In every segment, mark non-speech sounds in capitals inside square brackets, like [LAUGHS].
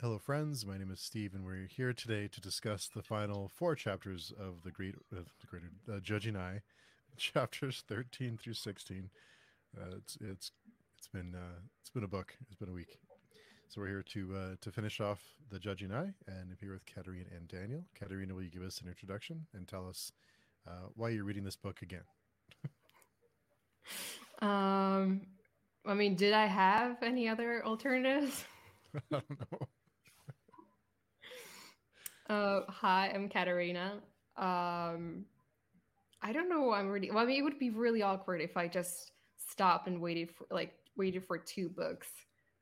Hello, friends. My name is Steve, and we're here today to discuss the final four chapters of the Great, uh, the Greater uh, Judging Eye, [LAUGHS] chapters thirteen through sixteen. Uh, it's it's it's been uh, it's been a book. It's been a week. So we're here to uh, to finish off the Judging Eye, and I'm here with Katerina and Daniel. Katerina, will you give us an introduction and tell us uh, why you're reading this book again? [LAUGHS] um, I mean, did I have any other alternatives? [LAUGHS] I don't know. Uh, hi, I'm Katerina. Um, I don't know. I'm really. Well, I mean, it would be really awkward if I just stopped and waited for like waited for two books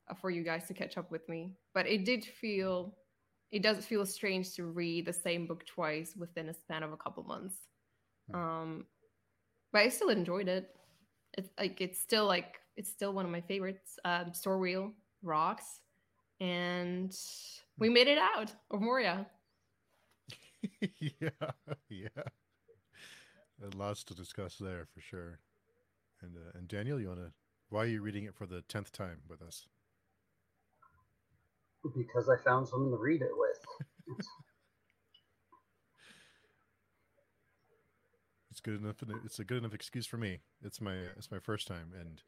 uh, for you guys to catch up with me. But it did feel, it does feel strange to read the same book twice within a span of a couple months. Hmm. Um, but I still enjoyed it. It's like it's still like it's still one of my favorites. Um, Sorweel rocks, and we made it out of Moria. [LAUGHS] yeah, yeah. Lots to discuss there for sure. And uh, and Daniel, you want to? Why are you reading it for the tenth time with us? Because I found someone to read it with. [LAUGHS] it's good enough. It's a good enough excuse for me. It's my it's my first time, and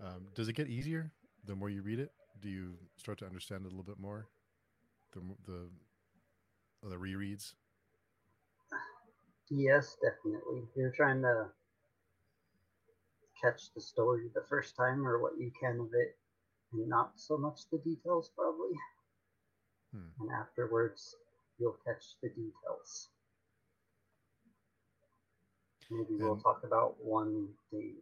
um, does it get easier the more you read it? Do you start to understand it a little bit more? The the the rereads. Yes, definitely. You're trying to catch the story the first time or what you can of it, and not so much the details, probably. Hmm. And afterwards, you'll catch the details. Maybe we'll talk about one thing.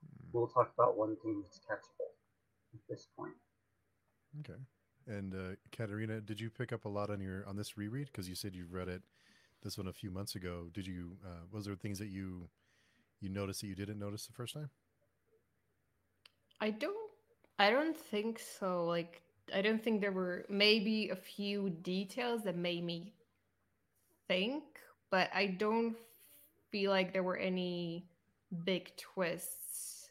Hmm. We'll talk about one thing that's catchable at this point. Okay. And uh, Katerina, did you pick up a lot on your on this reread? Because you said you've read it this one a few months ago. Did you? Uh, was there things that you you noticed that you didn't notice the first time? I don't. I don't think so. Like, I don't think there were maybe a few details that made me think, but I don't feel like there were any big twists.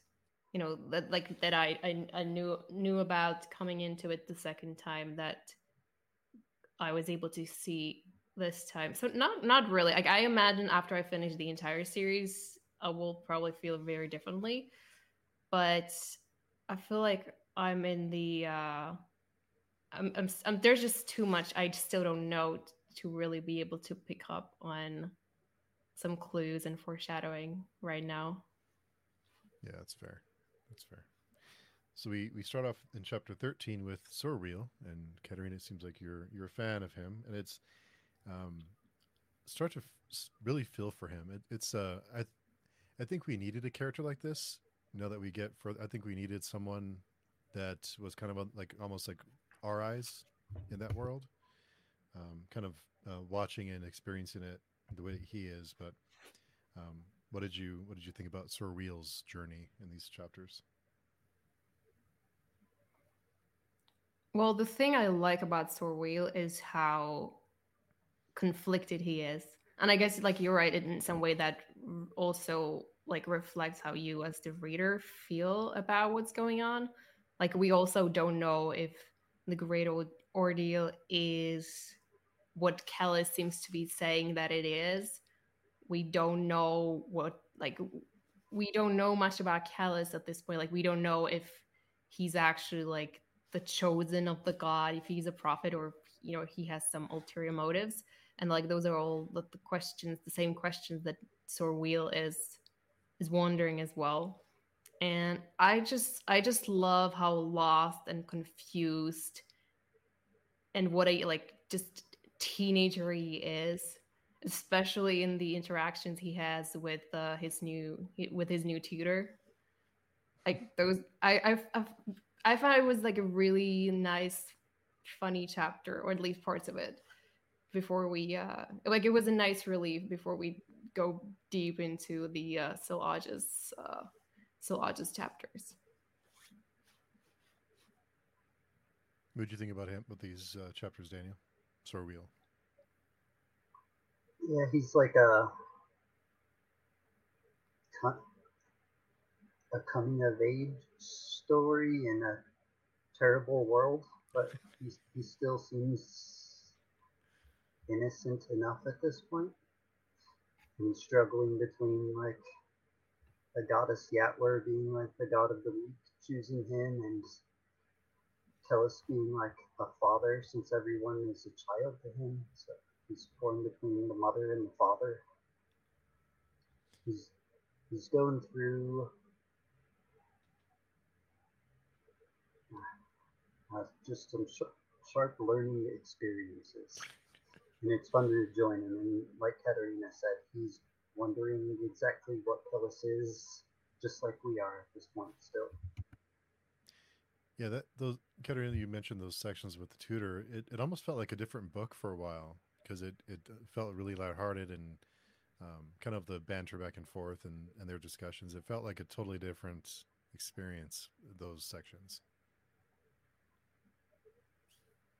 You know, that like that I, I I knew knew about coming into it the second time that I was able to see this time. So not not really. Like I imagine after I finish the entire series, I will probably feel very differently. But I feel like I'm in the uh I'm, I'm, I'm there's just too much I still don't know t- to really be able to pick up on some clues and foreshadowing right now. Yeah, that's fair. That's fair. So we, we start off in chapter 13 with Sorweel, and Katerina, it seems like you're you're a fan of him, and it's um, start to f- really feel for him. It, it's uh, I, I think we needed a character like this. You know that we get for. I think we needed someone that was kind of a, like almost like our eyes in that world, um, kind of uh, watching and experiencing it the way he is. But um, what did you what did you think about Sorweel's journey in these chapters? Well, the thing I like about Sorweel is how conflicted he is. And i guess like you're right in some way that also like reflects how you as the reader feel about what's going on. Like we also don't know if the great ordeal is what Kellhus seems to be saying that it is. We don't know what like we don't know much about Kellhus at this point. Like we don't know if he's actually like the chosen of the god if he's a prophet or you know he has some ulterior motives and like those are all the, the questions the same questions that Sorweel is is wondering as well. And i just i just love how lost and confused and what a like just teenager he is especially in the interactions he has with uh, his new with his new tutor. Like those i I've, I've i thought it was like a really nice funny chapter or at least parts of it before we uh like it was a nice relief before we go deep into the uh Cil-Aujas uh Cil-Aujas chapters. What did you think about him with these uh, chapters, Daniel? Sorweel. Yeah, he's like a a coming of age story in a terrible world, but he, he still seems innocent enough at this point. And struggling between like the goddess Yatwer being like the god of the weak, choosing him, and Kellhus being like a father since everyone is a child to him. So he's torn between the mother and the father. He's he's going through uh, just some sh- sharp learning experiences. And it's fun to join him. And like Katerina said, he's wondering exactly what Kellhus is, just like we are at this point still. Yeah, that those Katerina, you mentioned those sections with the tutor. It, it almost felt like a different book for a while because it, it felt really lighthearted and um, kind of the banter back and forth and, and their discussions. It felt like a totally different experience, those sections.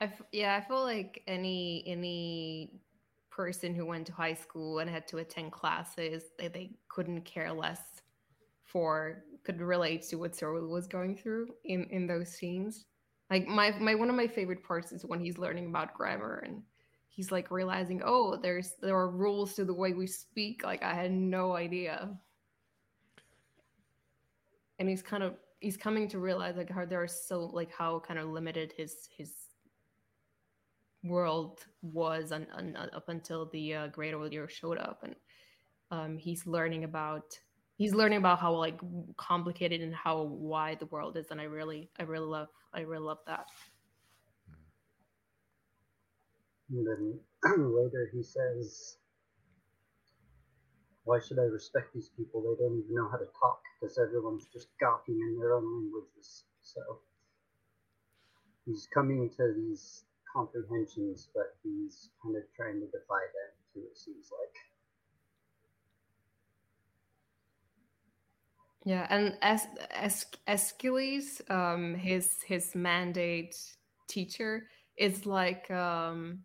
I f- yeah, I feel like any any person who went to high school and had to attend classes, they, they couldn't care less for could relate to what Sorweel was going through in in those scenes. Like my my one of my favorite parts is when he's learning about grammar and he's like realizing, oh, there's there are rules to the way we speak. Like I had no idea. And he's kind of he's coming to realize like how there are so like how kind of limited his his world was on, on, up until the uh, great year showed up. And um, he's learning about he's learning about how like complicated and how wide the world is. And i really i really love i really love that. And then [CLEARS THROAT] later he says why should i respect these people? They don't even know how to talk because everyone's just gawking in their own languages. So he's coming to these comprehensions but he's kind of trying to defy them too it seems like Yeah, and as as Eskeles, um, his his mandate teacher is like um,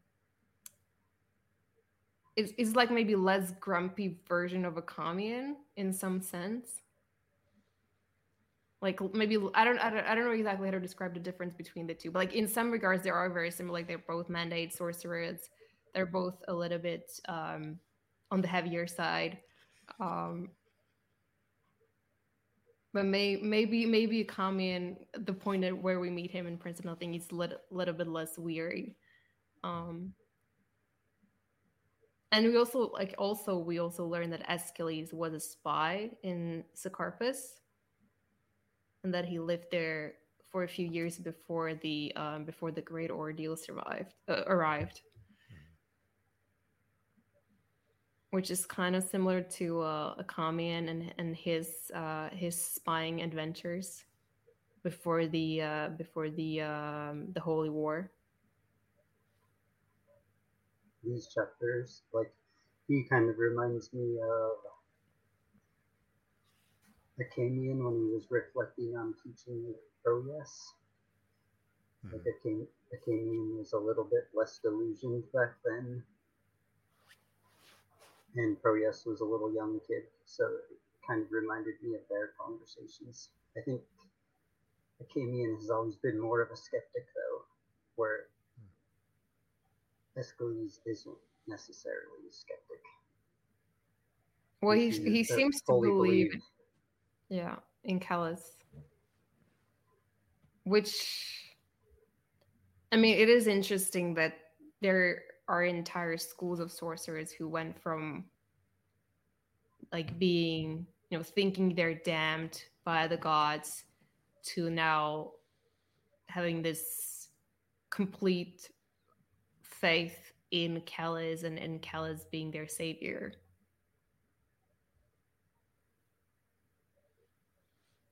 is is like maybe less grumpy version of Achamian in some sense. Like maybe I don't, I don't I don't know exactly how to describe the difference between the two, but like in some regards they are very similar. Like they're both mandate sorcerers. They're both a little bit um, on the heavier side. Um, but may, maybe maybe Achamian the point at where we meet him in Prince of Nothing he's a little, little bit less weary. Um, and we also like also we also learned that Eskeles was a spy in Sakarpus, and that he lived there for a few years before the um, before the Great Ordeal survived uh, arrived which is kind of similar to uh, Achamian and and his uh, his spying adventures before the uh, before the um, the Holy War. These chapters, like he kind of reminds me of Achamian when he was reflecting on teaching Proyas. Mm-hmm. Like Achamian was a little bit less delusioned back then and Proyas was a little young kid, so it kind of reminded me of their conversations. I think Achamian has always been more of a skeptic, though, where Eskeles isn't necessarily a skeptic. Well, he, he, he seems to believe, believe, yeah, in Kellhus, which, I mean, it is interesting that there are entire schools of sorcerers who went from like being you know thinking they're damned by the gods to now having this complete faith in Kellhus and in Kellhus being their savior.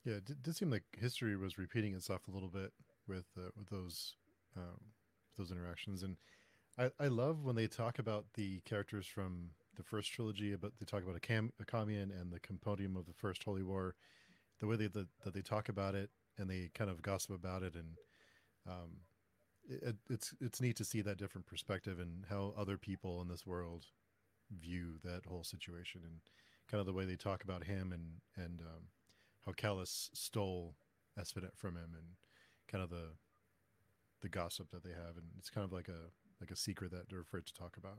Yeah, it did, seem like history was repeating itself a little bit with uh, with those um, those interactions, and I, I love when they talk about the characters from the first trilogy, but they talk about a, Cam, a Kamian and the compendium of the first Holy War, the way they, the, that they talk about it and they kind of gossip about it, and um, it, it's it's neat to see that different perspective and how other people in this world view that whole situation, and kind of the way they talk about him and and um, how Kellhus stole Esmenet from him, and kind of the the gossip that they have, and it's kind of like a like a secret that they're afraid to talk about.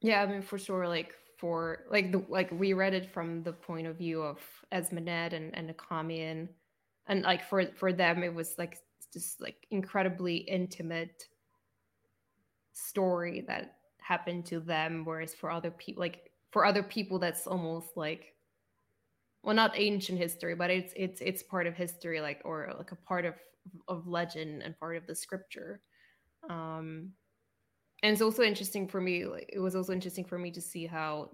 Yeah, I mean, for sure. Like for like the like we read it from the point of view of Esmenet and and Achamian, and like for for them, it was like just like incredibly intimate story that happened to them whereas for other people like for other people that's almost like well not ancient history but it's it's it's part of history like or like a part of of legend and part of the scripture. Um and it's also interesting for me like it was also interesting for me to see how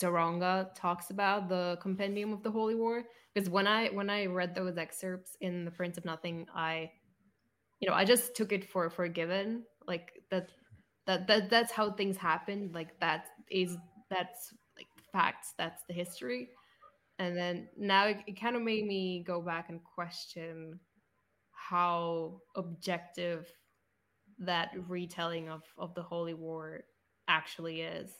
Zsoronga talks about the compendium of the holy war because when i when i read those excerpts in the prince of nothing i you know i just took it for for given like that that that that's how things happen like that is that's like facts that's the history and then now it, it kind of made me go back and question how objective that retelling of of the holy war actually is.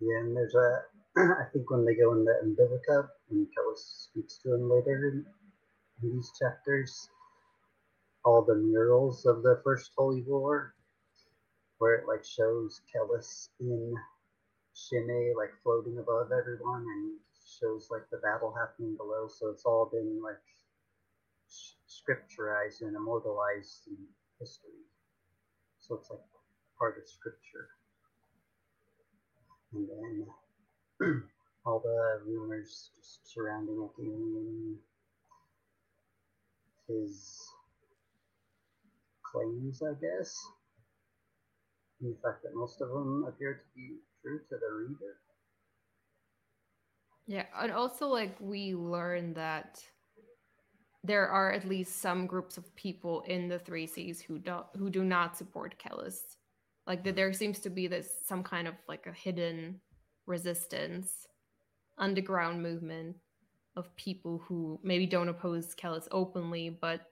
Yeah and there's a [CLEARS THROAT] i think when they go in the umbilica and Kellhus speaks to him later in, in these chapters all the murals of the first holy war where it like shows Kellhus in Shimeh like floating above everyone and shows like the battle happening below. So it's all been like scripturized and immortalized in history. So it's like part of scripture. And then [CLEARS THROAT] all the rumors surrounding Athenian, his claims, I guess. The fact that most of them appear to be true to the reader. Yeah, and also like we learn that there are at least some groups of people in the Three Seas who don't who do not support Kellhus. Like that there seems to be this some kind of like a hidden resistance, underground movement of people who maybe don't oppose Kellhus openly, but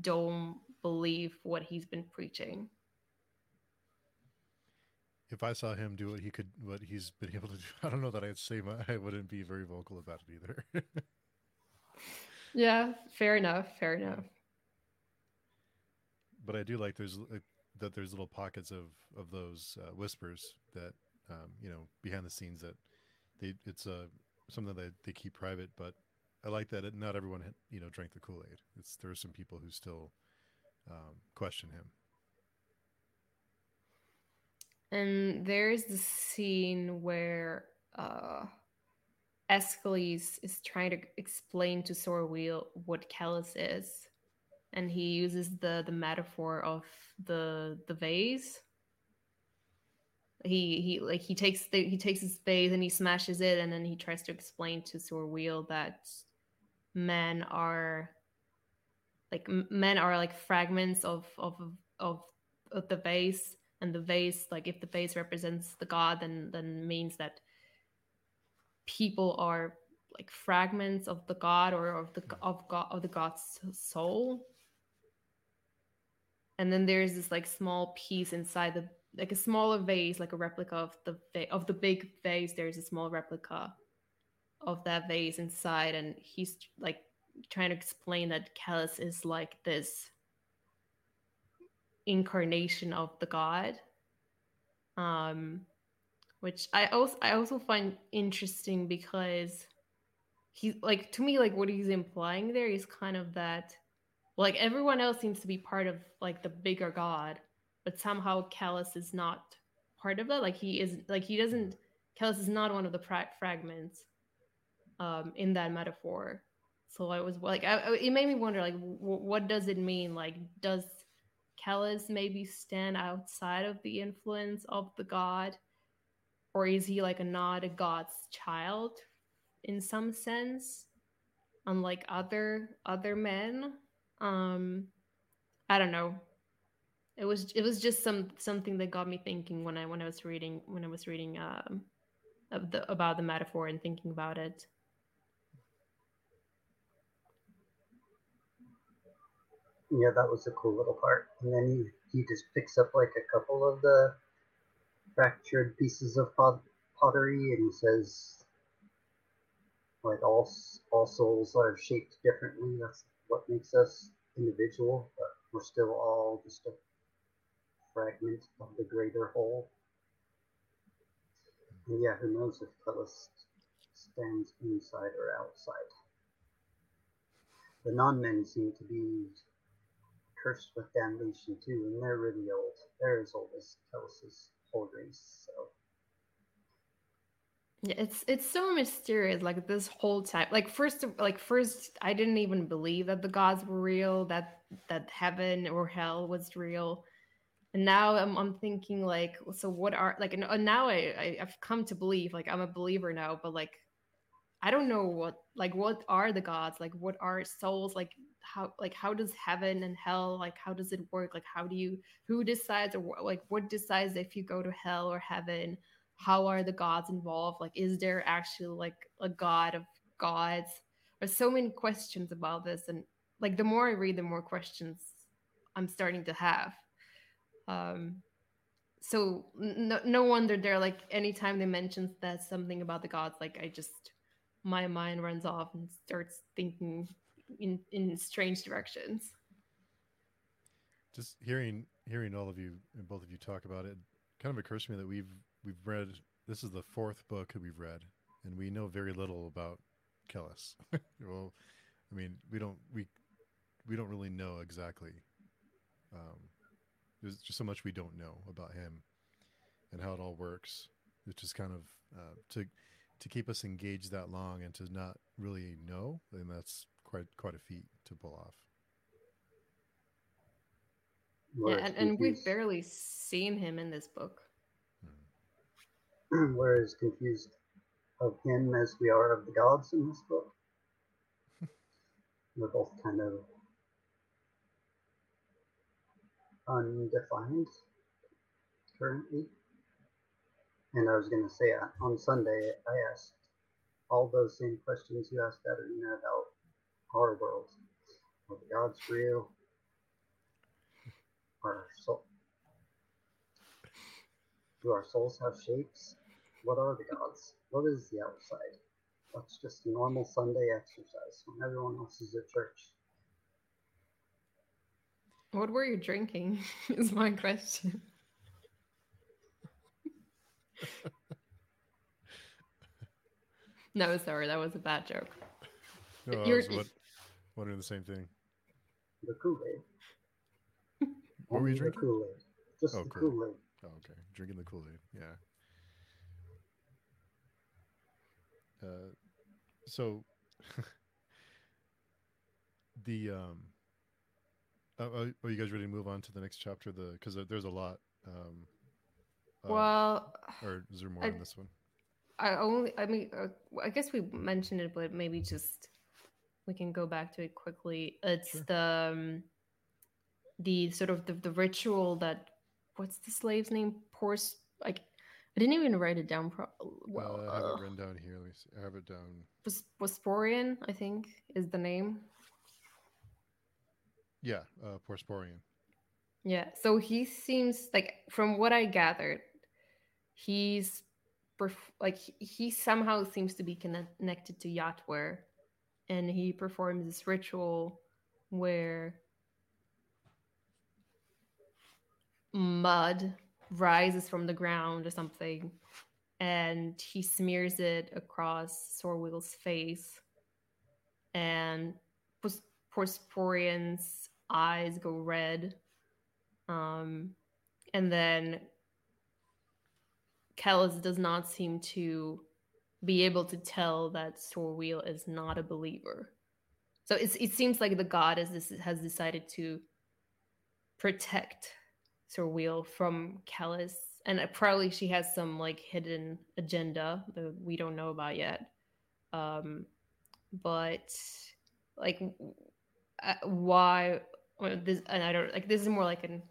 don't believe what he's been preaching if I saw him do what he could, what he's been able to do, [LAUGHS] I don't know that I'd say my, [LAUGHS] I wouldn't be very vocal about it either. yeah, fair enough. Fair enough. But I do like there's that there's little pockets of of those uh, whispers that um, you know behind the scenes that they it's uh, something that they keep private. But I like that it, not everyone you know drank the Kool Aid. It's there are some people who still um, question him and there's the scene where uh Eskeles is trying to explain to Sorweel what Kellhus is. And he uses the the metaphor of the the vase. He he like he takes the he takes his vase and he smashes it and then he tries to explain to Sorweel that men are like men are like fragments of of of, of the vase and the vase like if the vase represents the god then then means that people are like fragments of the god or of the of god of the god's soul. And then there's this like small piece inside the like a smaller vase like a replica of the of the big vase. There's a small replica of that vase inside and he's like trying to explain that Kellhus is like this incarnation of the god. Um which i also i also find interesting because he's like to me like what he's implying there is kind of that like everyone else seems to be part of like the bigger god but somehow Kellhus is not part of that. Like he is like he doesn't Kellhus is not one of the pra- fragments um in that metaphor. So i was like I, it made me wonder like w- what does it mean? Like does Kellhus maybe stand outside of the influence of the god? Or is he like a not a god's child in some sense? Unlike other other men? Um I don't know. It was it was just some something that got me thinking when I when I was reading when I was reading um the, about the metaphor and thinking about it. Yeah, that was a cool little part. And then he, he just picks up like a couple of the fractured pieces of pot- pottery and he says, like all all souls are shaped differently. That's what makes us individual, but we're still all just a fragment of the greater whole. And yeah, who knows if Kellhus stands inside or outside. The non-men seem to be cursed with damnation too, and they're really old. They're as old as Kellhus's whole race, so yeah, it's it's so mysterious. Like this whole time, like first, like first, I didn't even believe that the gods were real, that that heaven or hell was real, and now I'm I'm thinking like, so what are like? And now I, I I've come to believe, like I'm a believer now, but like, I don't know what like what are the gods? Like what are souls? Like how like how does heaven and hell like how does it work? Like how do you who decides or like what decides if you go to hell or heaven? how are the gods involved like is there actually like a god of gods there's so many questions about this and like the more i read the more questions i'm starting to have um so no, no wonder they're like anytime they mention that something about the gods like i just my mind runs off and starts thinking in in strange directions just hearing hearing all of you and both of you talk about it kind of occurs to me that we've we've read this is the fourth book that we've read, and we know very little about Kellhus. [LAUGHS] well, I mean, we don't we we don't really know exactly. Um, there's just so much we don't know about him and how it all works. It's just kind of uh, to to keep us engaged that long and to not really know, then that's quite quite a feat to pull off. Yeah, and, and we've barely seen him in this book. we're as confused of him as we are of the gods in this book. [LAUGHS] We're both kind of undefined currently. And I was going to say uh, on Sunday, I asked all those same questions you asked that Katerina about our world. Are the gods real? Are soul? Do our souls have shapes? What are the gods? What is the outside? That's just a normal Sunday exercise when everyone else is at church. What were you drinking? [LAUGHS] is my question. [LAUGHS] no, sorry, that was a bad joke. No, You're what, wondering the same thing. The Kool Aid. What were you drinking? Kool Aid. Just oh, the Kool Aid. Oh, okay. Drinking the Kool Aid. Yeah. Uh, so [LAUGHS] the um, uh, uh, are you guys ready to move on to the next chapter? The because there's a lot. Um, well, or is there more I, in this one? I only, I mean, uh, I guess we mentioned it, but maybe just we can go back to it quickly. It's sure. the um, the sort of the, the ritual that what's the slave's name? Pours like I didn't even write it down. Pro- well, uh, I have it written down here. Let me see. I have it down. Porsparian, I think, is the name. Yeah, uh, Porsparian. Yeah, so he seems like, from what I gathered, he's perf- like he somehow seems to be connected to Yatwer, and he performs this ritual where mud rises from the ground or something, and he smears it across Sorweel's face, and Porsparian's eyes go red. Um, and then Kellhus does not seem to be able to tell that Sorweel is not a believer. So it seems like the god is, has decided to protect Sorweel from Kellhus, and probably she has some like hidden agenda that we don't know about yet. Um, but like, uh, why? This and I don't like. This is more like an.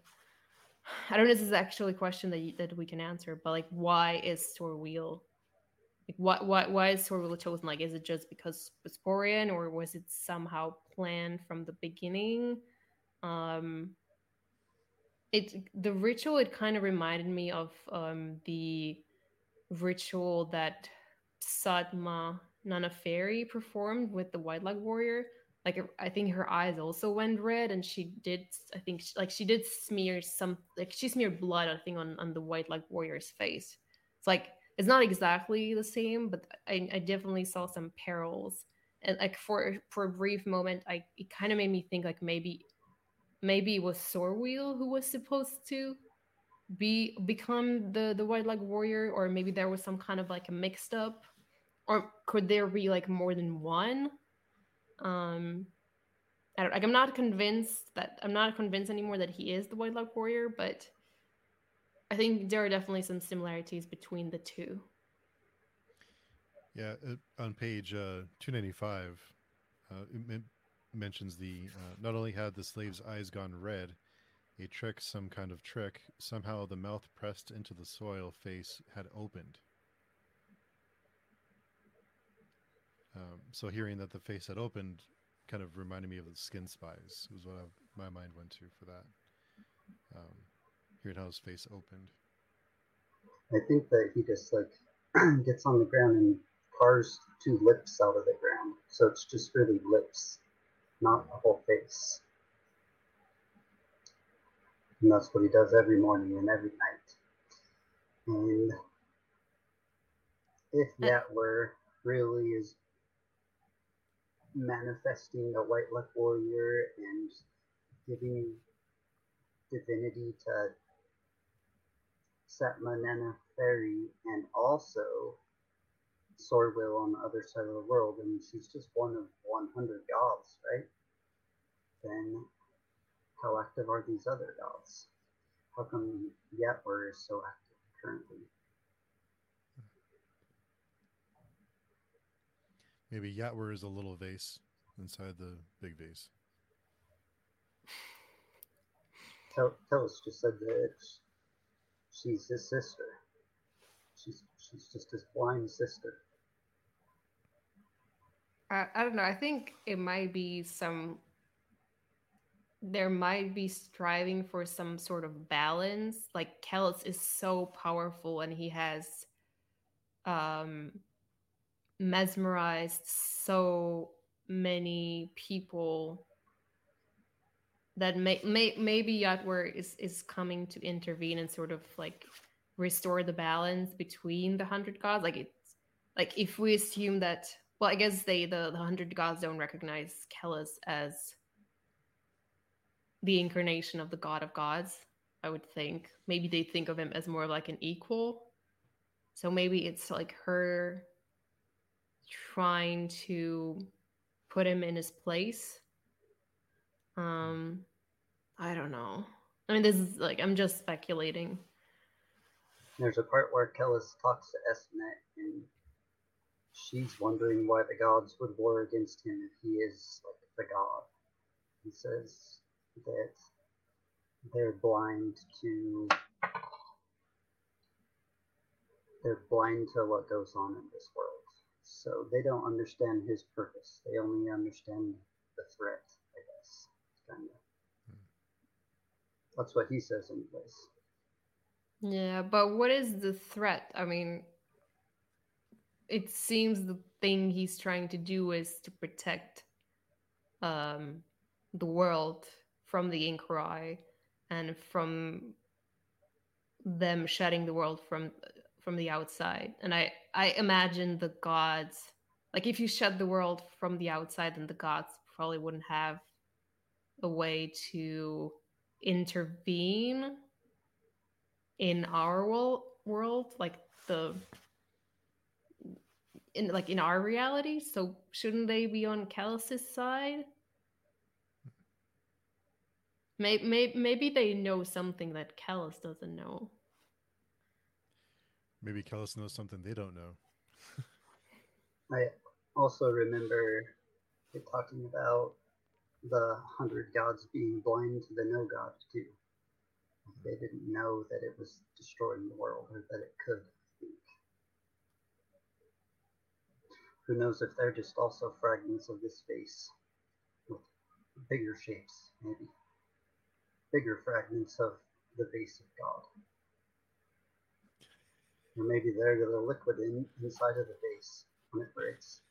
I don't know. If this is actually a question that you, that we can answer, but like, why is Sorweel? Like, why why why is Sorweel chosen? Like, is it just because Porsparian, or was it somehow planned from the beginning? Um, it the ritual it kind of reminded me of um, the ritual that Sadma Nana Fairy performed with the White Light Warrior. Like er, I think her eyes also went red, and she did. I think like she did smear some like she smeared blood. I think on on the White Light Warrior's face. It's like it's not exactly the same, but I, I definitely saw some perils. And like for for a brief moment, I it kind of made me think like maybe maybe it was Sorweel who was supposed to be become the the white light warrior or maybe there was some kind of like a mixed up or could there be like more than one um I don't, like i'm not convinced that i'm not convinced anymore that he is the white light warrior but i think there are definitely some similarities between the two yeah on page uh, 295 uh, it mentions the uh, not only had the slave's eyes gone red a trick, some kind of trick. Somehow the mouth pressed into the soil face had opened. Um, so hearing that the face had opened kind of reminded me of the skin spies, was what I, my mind went to for that. Um, hearing how his face opened. I think that he just like [CLEARS THROAT] gets on the ground and carves two lips out of the ground. So it's just really lips, not a whole face. And that's what he does every morning and every night. And if that were really is manifesting a white luck warrior and giving divinity to Nana Fairy and also Sorweel on the other side of the world, and she's just one of 100 gods, right? Then how active are these other gods? How come Yatwer is so active currently? Maybe Yatwer is a little vase inside the big vase. Telos just said that she's his sister. She's she's just his blind sister. I, I don't know. I think it might be some there might be striving for some sort of balance. Like Kellhus is so powerful and he has um mesmerized so many people that may, may maybe Yatwer is is coming to intervene and sort of like restore the balance between the hundred gods. Like it's like if we assume that well, I guess they the, the hundred gods don't recognize Kellhus as the incarnation of the god of gods i would think maybe they think of him as more like an equal so maybe it's like her trying to put him in his place um i don't know i mean this is like i'm just speculating there's a part where Kellhus talks to Esmenet and she's wondering why the gods would war against him if he is like the god. He says, that they're blind to they're blind to what goes on in this world. So they don't understand his purpose. They only understand the threat, I guess. Kind of. Hmm. That's what he says, in place. Yeah, but what is the threat? I mean, it seems the thing he's trying to do is to protect um, the world from the Inchoroi and from them shutting the world from from the outside. And I I imagine the gods like if you shut the world from the outside, then the gods probably wouldn't have a way to intervene in our world world like the in like in our reality so shouldn't they be on Kellhus's side Maybe, maybe, they know something that Kellhus doesn't know. Maybe Kellhus knows something they don't know. [LAUGHS] I also remember talking about the hundred gods being blind to the no god too. They didn't know that it was destroying the world or that it could. Who knows if they're just also fragments of this space with bigger shapes, maybe bigger fragments of the base of God. Or maybe they're the liquid in, inside of the base when it breaks.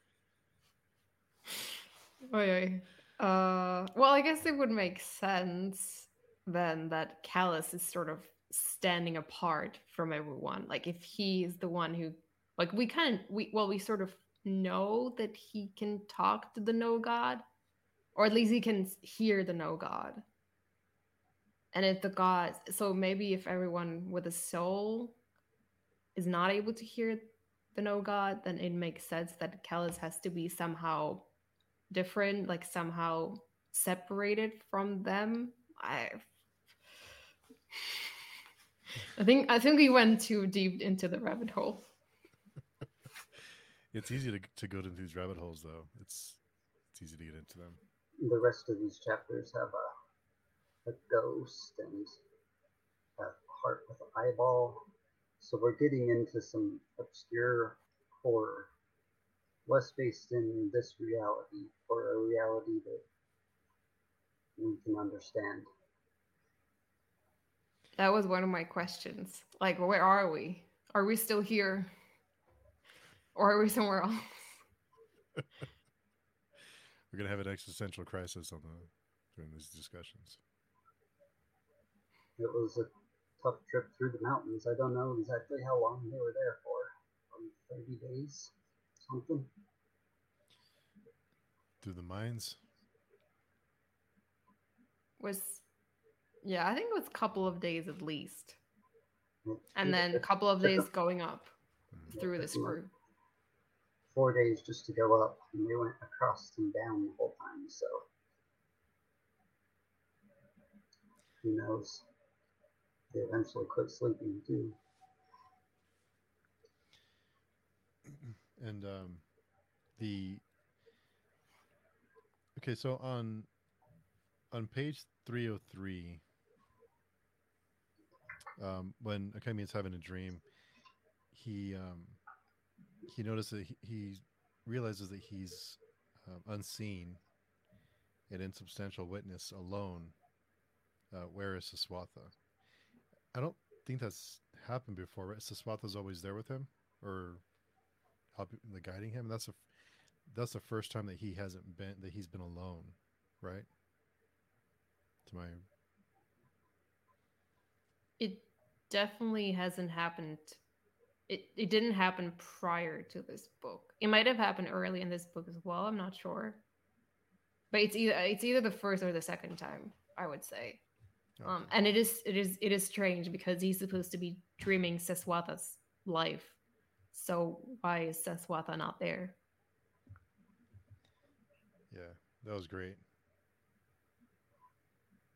Okay. Uh, well, I guess it would make sense then that Kellhus is sort of standing apart from everyone. Like if he is the one who, like we kind of we well we sort of know that he can talk to the no god, or at least he can hear the no god. And if the god, so maybe if everyone with a soul is not able to hear the no god, then it makes sense that Kellhus has to be somehow different, like somehow separated from them. I I think I think we went too deep into the rabbit hole. [LAUGHS] it's easy to, to go into these rabbit holes though. It's it's easy to get into them. The rest of these chapters have a a ghost and a heart with an eyeball. So we're getting into some obscure horror, less based in this reality or a reality that we can understand. That was one of my questions. Like, where are we? Are we still here? Or are we somewhere else? [LAUGHS] We're gonna have an existential crisis on the during these discussions. It was a tough trip through the mountains. I don't know exactly how long they were there for. Um, Thirty days, something. Through the mines. Was yeah, I think it was a couple of days at least. And then a couple of days going up through this group. Four days just to go up, and they went across and down the whole time, so who knows? They eventually quit sleeping too. And um, the okay, so on on page three hundred three, um, when Akemi is having a dream, he um, he notices that he, he realizes that he's uh, unseen, an insubstantial witness alone. Uh, where is Seswatha? I don't think that's happened before, right? Seswatha's always there with him, or helping, like, guiding him. That's a that's the first time that he hasn't been that he's been alone, right? To my it definitely hasn't happened it, it didn't happen prior to this book it might have happened early in this book as well i'm not sure but it's either it's either the first or the second time i would say okay. um and it is it is it is strange because he's supposed to be dreaming seswatha's life so why is seswatha not there yeah that was great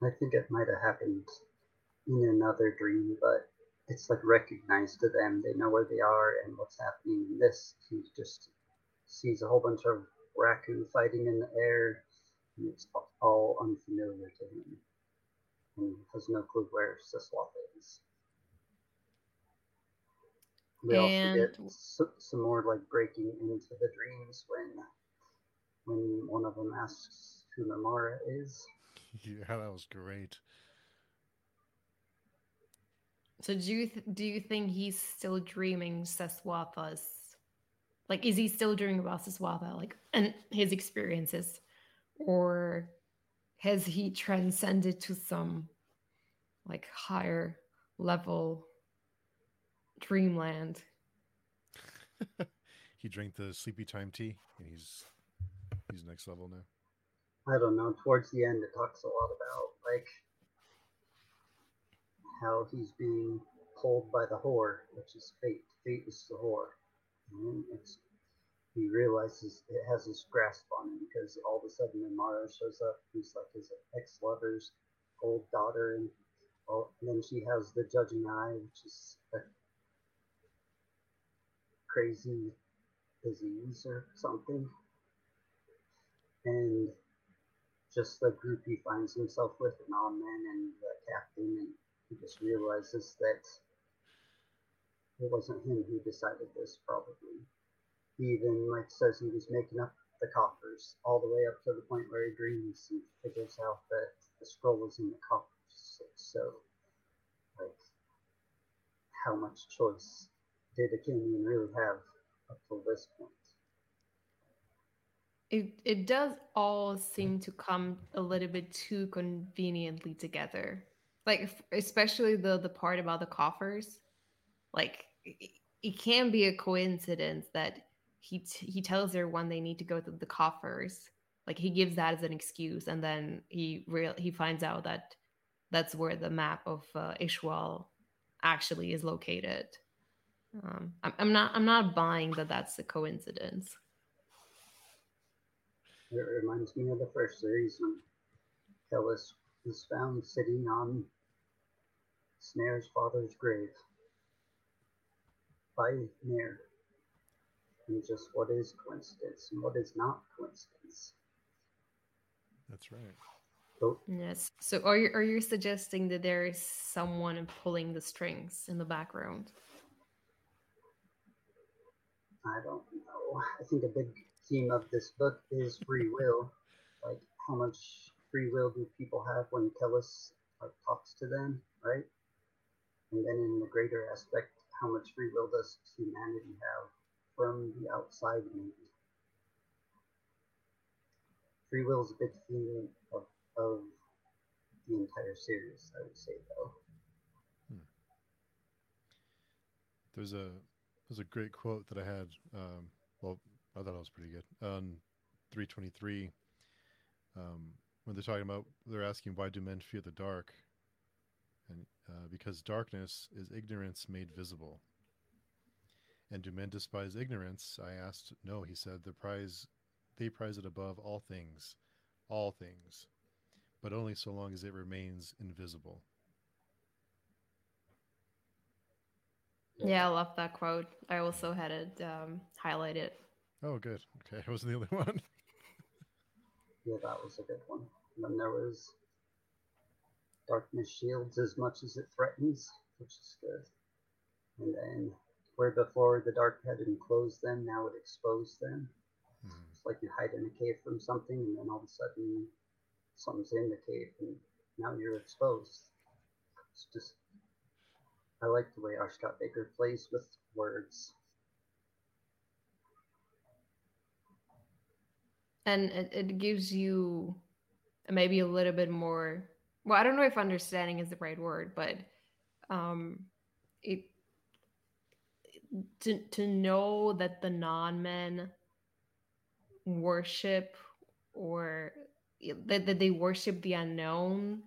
i think it might have happened in another dream, but it's like recognized to them. They know where they are and what's happening. In this, he just sees a whole bunch of Wracu fighting in the air, and it's all unfamiliar to him. And has no clue where Seswatha is. We and... also get some more like breaking into the dreams when when one of them asks who Mimara is. [LAUGHS] Yeah, that was great. So do you th- do you think he's still dreaming Seswatha's? Like, is he still dreaming about Seswatha, like, and his experiences, or has he transcended to some like higher level dreamland? [LAUGHS] he drank the sleepy time tea, and he's he's next level now. I don't know. Towards the end, it talks a lot about like how he's being pulled by the whore, which is fate. Fate is the whore. And it's, he realizes it has this grasp on him because all of a sudden Mimara shows up, who's like his ex lover's old daughter, and, well, and then she has the judging eye, which is a crazy disease or something. And just the group he finds himself with, the man and the captain, and he just realizes that it wasn't him who decided this, probably. Even like says he was making up the coffers all the way up to the point where he dreams and figures out that the scroll was in the coffers. So, like, how much choice did Achamian really have up till this point? it it does all seem to come a little bit too conveniently together like especially the the part about the coffers like it, it can be a coincidence that he t- he tells her when they need to go to the coffers. Like he gives that as an excuse and then he real he finds out that that's where the map of uh, Ishuäl actually is located. Um, I'm, I'm not i'm not buying that that's a coincidence. It reminds me of the first series when Kellhus is found sitting on Cnaiür's father's grave by Cnaiür. And just what is coincidence and what is not coincidence. That's right. So, yes so are you are you suggesting that there is someone pulling the strings in the background I don't know. I think a big theme of this book is free will. Like, how much free will do people have when Kellhus like uh, talks to them, right? And then in the greater aspect, how much free will does humanity have from the outside maybe? Free will is a big theme of, of the entire series, I would say, though. There's a there's a great quote that I had. Um, well, I thought it was pretty good on 323. Um, when they're talking about, they're asking why do men fear the dark, and uh, because darkness is ignorance made visible. And do men despise ignorance? I asked. No, he said. The prize, they prize it above all things, all things, but only so long as it remains invisible. yeah i love that quote i also had it um, highlighted Oh, good. Okay, [LAUGHS] I wasn't the only one. Yeah, that was a good one. And then there was Darkness shields as much as it threatens, which is good. And then where before the dark had enclosed them, now it exposed them. Mhm. It's like you hide in a cave from something, and then all of a sudden something's in the cave, and now you're exposed. It's just, I like the way R. Scott Baker plays with words. and it, it gives you maybe a little bit more well i don't know if understanding is the right word but um it to, to know that the non-men worship or that, that they worship the unknown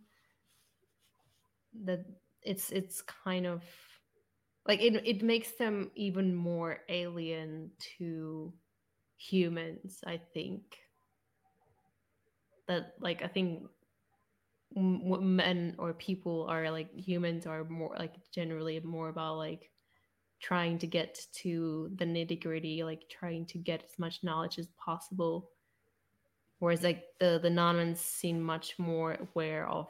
that it's it's kind of like it, it makes them even more alien to humans i think. That like i think men or people are like humans are more like generally more about like trying to get to the nitty gritty like trying to get as much knowledge as possible? Whereas like the the non ones seem much more aware of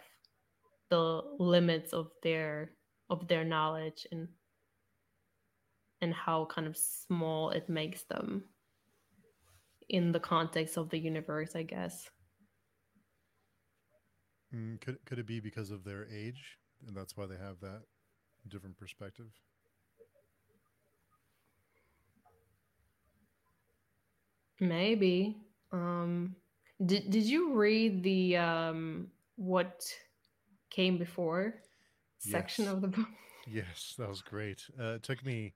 the limits of their of their knowledge and and how kind of small it makes them in the context of the universe i guess? Mm, could could it be because of their age, and that's why they have that different perspective? Maybe. Um did did you read the um what came before section Yes. of the book? Yes, that was great. Uh, it took me,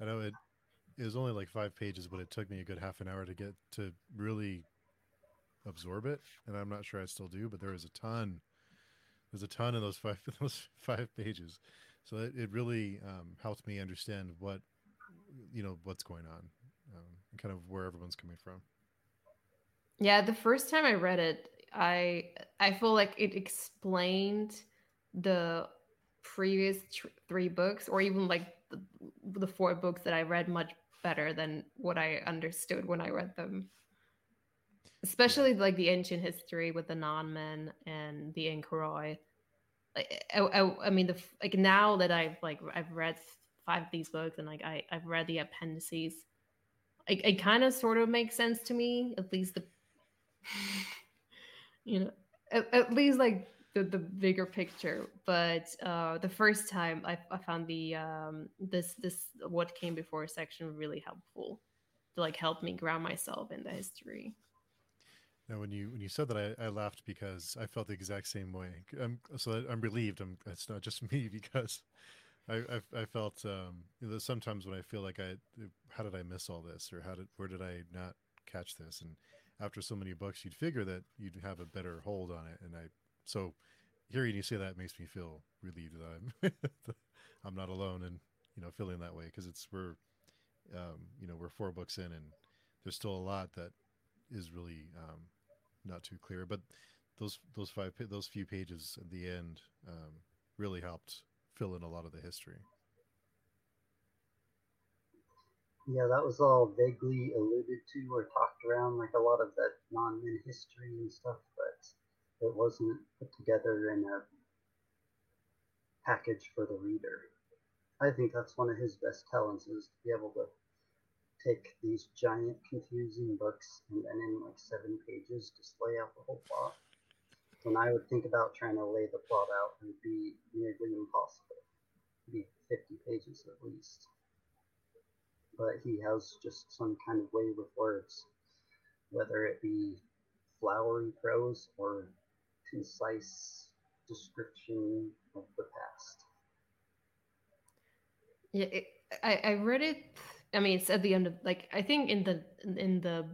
I know it, it was only like five pages, but it took me a good half an hour to get to really absorb it, and I'm not sure I still do, but there is a ton. There's a ton in those five [LAUGHS] those five pages, so it, it really um, helped me understand what you know what's going on, kind of where everyone's coming from. Yeah, the first time I read it, I I feel like it explained the previous tr- three books or even like the, the four books that I read much better than what I understood when I read them. Especially like the ancient history with the non-men and the Inchoroi. Like, I, I, I mean, the like now that I've like I've read five of these books and like I I've read the appendices, it, it kind of sort of makes sense to me. At least the, [SIGHS] you know, at, at least like the, the bigger picture. But uh, the first time I, I found the um this this what came before section really helpful to like help me ground myself in the history. Now, when you when you said that, I, I laughed because I felt the exact same way. I'm, so I'm relieved. I'm, it's not just [LAUGHS] me because I I, I felt um, sometimes when I feel like I how did I miss all this? Or how did where did I not catch this? And after so many books you'd figure that you'd have a better hold on it. And I so hearing you say that makes me feel relieved that I'm [LAUGHS] I'm not alone and you know feeling that way. Because it's we're um, you know we're four books in and there's still a lot that is really um, not too clear. But those those five those few pages at the end um, really helped fill in a lot of the history. Yeah, that was all vaguely alluded to or talked around, like a lot of that non-min history and stuff, but it wasn't put together in a package for the reader. I think that's one of his best talents is to be able to take these giant, confusing books and then in like seven pages just lay out the whole plot when I would think about trying to lay the plot out, it would be nearly impossible. It'd be 50 pages at least. But he has just some kind of way with words, whether it be flowery prose or concise description of the past. Yeah, it, I I read it. I mean, it's at the end of like I think in the in the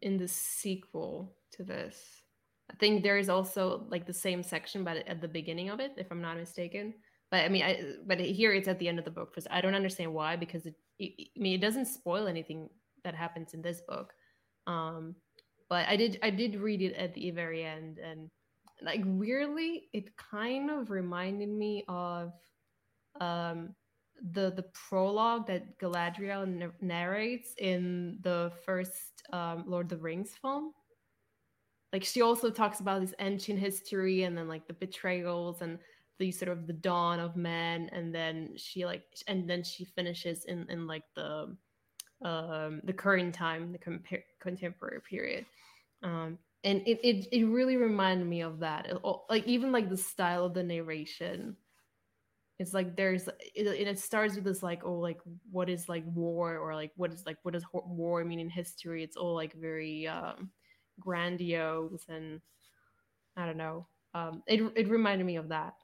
in the sequel to this I think there is also like the same section, but at the beginning of it, if I'm not mistaken. But I mean, I but here it's at the end of the book. Because I don't understand why, because it, it, I mean, it doesn't spoil anything that happens in this book. Um, but I did I did read it at the very end, and like weirdly, it kind of reminded me of um the the prologue that Galadriel narrates in the first um, Lord of the Rings film like she also talks about this ancient history and then like the betrayals and the sort of the dawn of men and then she like and then she finishes in in like the um the current time the compa- contemporary period. Um and it, it it really reminded me of that. It, like even like the style of the narration it's like there's it, it starts with this like oh like what is like war or like what is like what does war mean in history? It's all like very um grandiose and I don't know. Um, it it reminded me of that.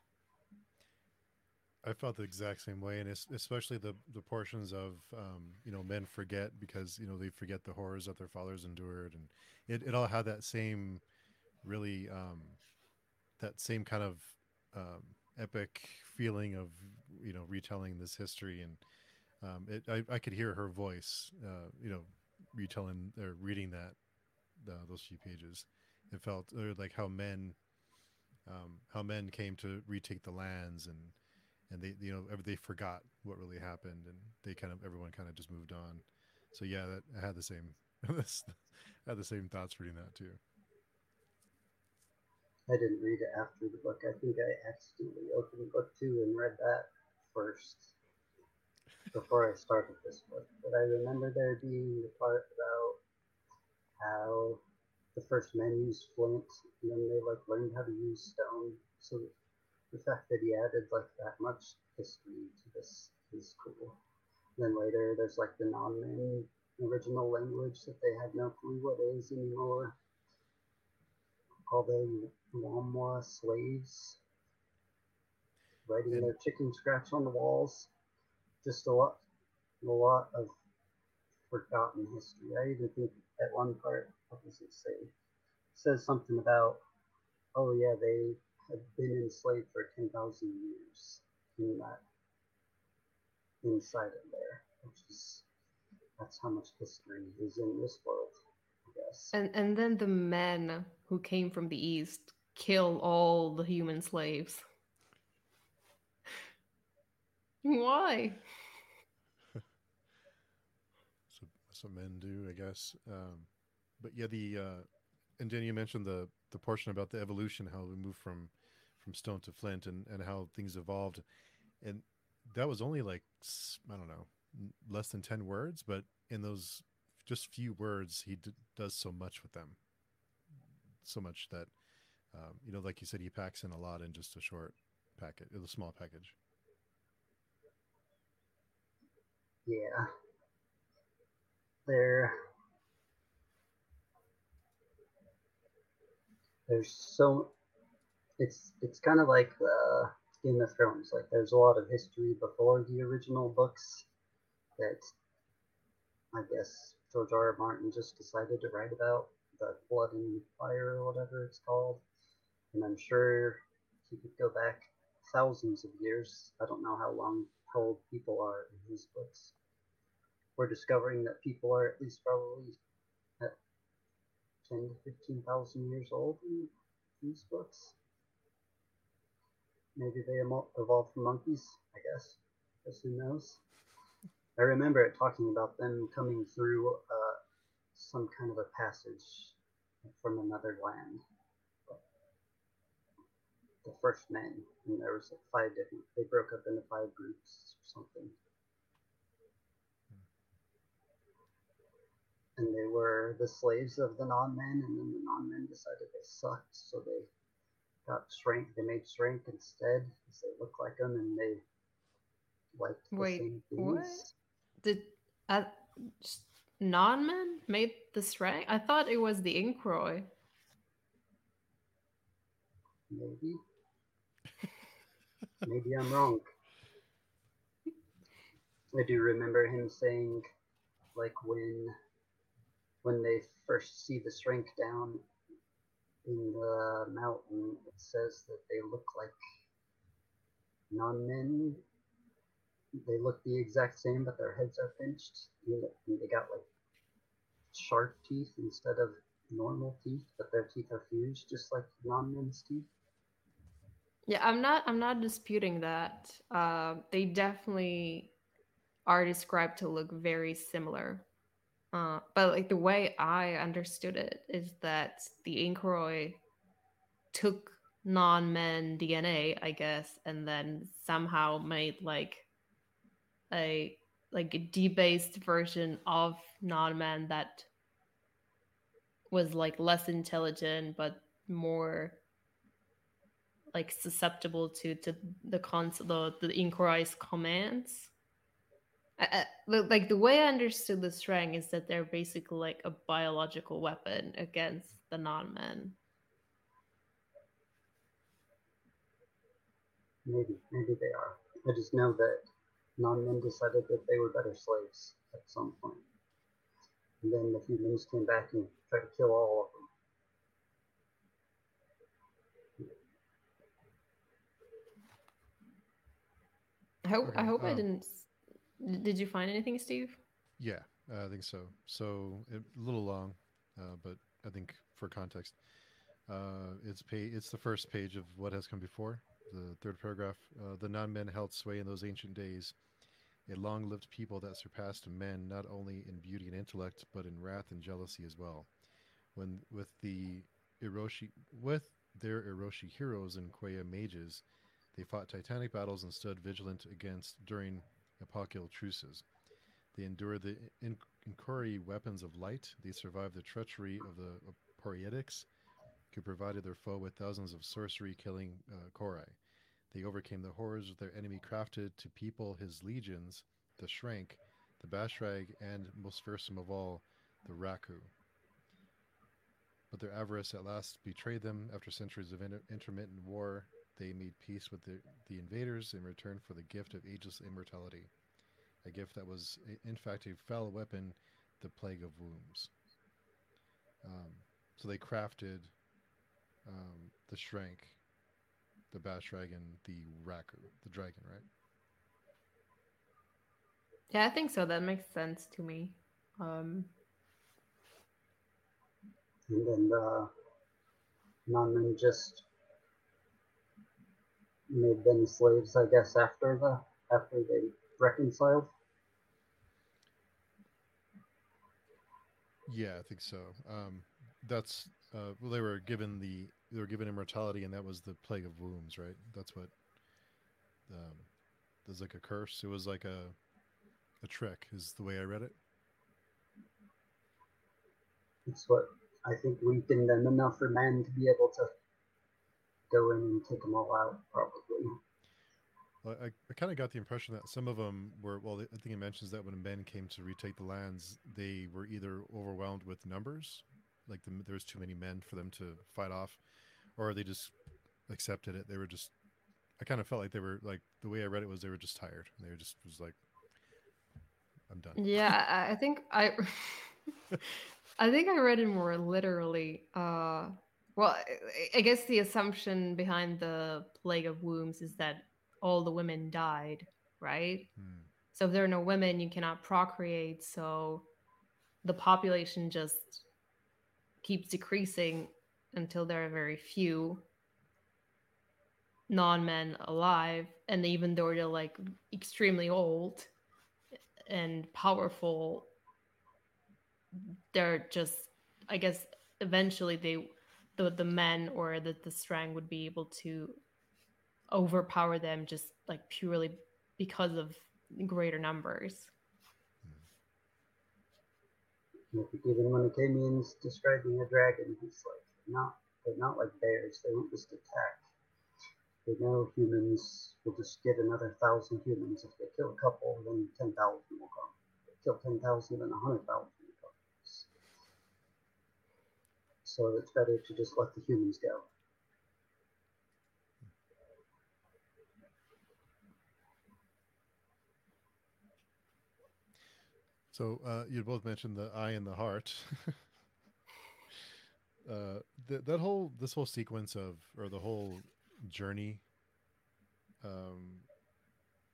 I felt the exact same way, and especially the the portions of um, you know men forget because you know they forget the horrors that their fathers endured, and it, it all had that same really um, that same kind of um, epic feeling of you know retelling this history, and um, it I, I could hear her voice, uh, you know, retelling or reading that uh, those few pages. It felt like how men, um, how men came to retake the lands, and and they you know they forgot what really happened, and they kind of everyone kind of just moved on. So yeah, that I had the same [LAUGHS] I had the same thoughts reading that too. I didn't read it after the book. I think I accidentally opened book two and read that first before I started this book. But I remember there being the part about how the first men used flint and then they like learned how to use stone. So the fact that he added like that much history to this is cool. And then later there's like the non-men original language that they had no clue what is anymore. Call them Wamwa slaves, writing their chicken scratch on the walls. Just a lot, a lot of forgotten history. I even think at one part, what does it say? It says something about, oh yeah, they have been enslaved for 10,000 years in that, inside of there, which is, that's how much history is in this world, I guess. And, and then the men who came from the east kill all the human slaves. [LAUGHS] Why? Some men do, I guess. Um, but yeah, the uh, and then you mentioned the the portion about the evolution, how we moved from from stone to flint, and and how things evolved, and that was only like I don't know, less than ten words, but in those just few words, he d- does so much with them, so much that um, you know, like you said, he packs in a lot in just a short packet, a small package. Yeah, there there's so it's it's kind of like uh, Game of Thrones. Like there's a lot of history before the original books that I guess George R. R. Martin just decided to write about the blood and fire or whatever it's called. And I'm sure he could go back thousands of years. I don't know how long how old people are in his books. We're discovering that people are at least probably at ten to fifteen thousand years old in these books. Maybe they evolved from monkeys, I guess. Guess who knows? I remember it talking about them coming through uh, some kind of a passage from another land. The first men, and there was like five different. They broke up into five groups or something. And they were the slaves of the non-men, and then the non-men decided they sucked, so they got strength. They made Sranc instead, because they looked like them and they liked the Wait, same what? things. Did uh, non-men made this rank? I thought it was the Inchoroi. Maybe. [LAUGHS] Maybe I'm wrong. I do remember him saying, like when when they first see the Sranc down in the mountain, it says that they look like non-men. They look the exact same, but their heads are pinched. And they got like sharp teeth instead of normal teeth, but their teeth are fused just like non-men's teeth. Yeah, I'm not. I'm not disputing that. Uh, they definitely are described to look very similar. Uh, but like the way I understood it is that the Inchoroi took non-men DNA, I guess, and then somehow made like a like a debased version of non-men that was like less intelligent but more like susceptible to to the cons the the Inchoroi's commands. I, I, like the way I understood the Sranc is that they're basically like a biological weapon against the non-men. Maybe, maybe they are. I just know that non-men decided that they were better slaves at some point. And then the humans came back and tried to kill all of them. I hope I Okay, hope I um, didn't. Did you find anything, Steve? Yeah, uh, I think so. So a little long, uh, but I think for context, uh, it's pa- It's the first page of what has come before. The third paragraph. Uh, the non-men held sway in those ancient days, a long-lived people that surpassed men not only in beauty and intellect, but in wrath and jealousy as well. When with the Ishroi, with their Ishroi heroes and Quya mages, they fought titanic battles and stood vigilant against during epochal truces. They endured the in- Inchoroi weapons of light. They survived the treachery of the Poietics, who provided their foe with thousands of sorcery killing uh, Chorae. They overcame the horrors of their enemy crafted to people his legions, the Sranc, the Bashrag, and, most fearsome of all, the Wracu. But their avarice at last betrayed them. After centuries of inter- intermittent war, they made peace with the, the invaders in return for the gift of ageless immortality a gift that was in fact a fell weapon, the plague of wombs. Um, so they crafted um, the Sranc, the Bashrag, the Wracu, the dragon, right? Yeah, I think so. That makes sense to me. Um, And then the non-men just made them slaves, I guess, after the after they reconciled. Yeah, I think so. Um, that's uh, well, they were given the they were given immortality, and that was the plague of wombs, right? That's what. Um, there's like a curse. It was like a a trick, is the way I read it. It's what I think weakened them enough for men to be able to go in and take them all out, probably. Well, I, I kind of got the impression that some of them were. Well, I think it mentions that when men came to retake the lands, they were either overwhelmed with numbers, like the, there was too many men for them to fight off, or they just accepted it. They were just. I kind of felt like they were like the way I read it was they were just tired. They were just was like, I'm done. Yeah, I I think I, [LAUGHS] I think I read it more literally. Uh, well, I- guess the assumption behind the plague of wombs is that all the women died, right? Hmm. So if there are no women, you cannot procreate. So the population just keeps decreasing until there are very few non-men alive. And even though they're like extremely old and powerful, they're just, I guess, eventually they, the the men or the the Sranc would be able to overpower them just like purely because of greater numbers. Even when Achamian's describing a dragon, he's like, not, they're not like bears. They won't just attack. They know humans will just get another thousand humans. If they kill a couple, then 10,000 will come. If they kill 10,000, then 100,000 will come. So it's better to just let the humans go. So uh, you both mentioned the eye and the heart. [LAUGHS] uh, th- that whole this whole sequence of or the whole journey um,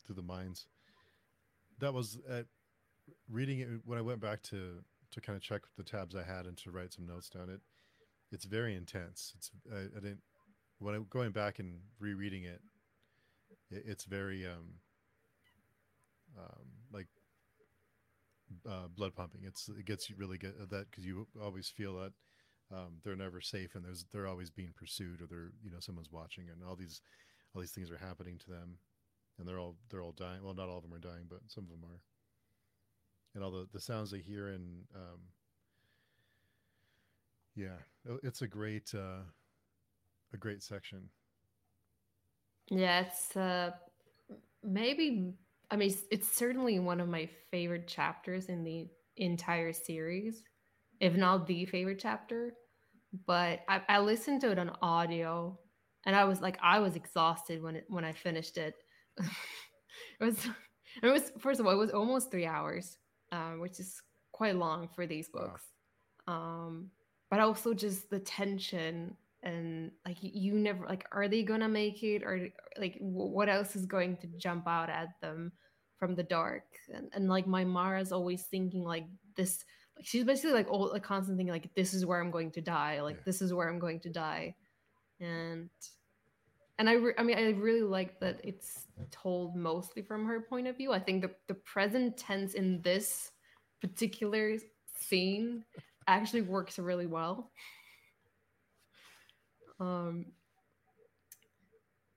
through the mines. That was at reading it when I went back to to kind of check the tabs I had and to write some notes down. It it's very intense. It's I, I didn't when I going back and rereading it. it it's very um, um, like uh, blood pumping. It's it gets you really get that because you always feel that um, they're never safe and there's they're always being pursued or they're you know someone's watching and all these all these things are happening to them and they're all they're all dying. Well, not all of them are dying, but some of them are. And all the the sounds they hear and um, yeah, it's a great uh, a great section. Yeah, it's uh maybe I mean it's, it's certainly one of my favorite chapters in the entire series, if not the favorite chapter. But I, I listened to it on audio and I was like I was exhausted when it when I finished it. [LAUGHS] it was it was first of all it was almost three hours, um, which is quite long for these Wow. books. Um, but also just the tension and like you never like are they gonna make it? Or like what else is going to jump out at them from the dark? And, and like Mimara's always thinking like this like she's basically like all like constant thinking like this is where i'm going to die. Like Yeah. this is where i'm going to die. And and i re- i mean i really like that it's told mostly from her point of view. I think the, the present tense in this particular scene actually works really well. Um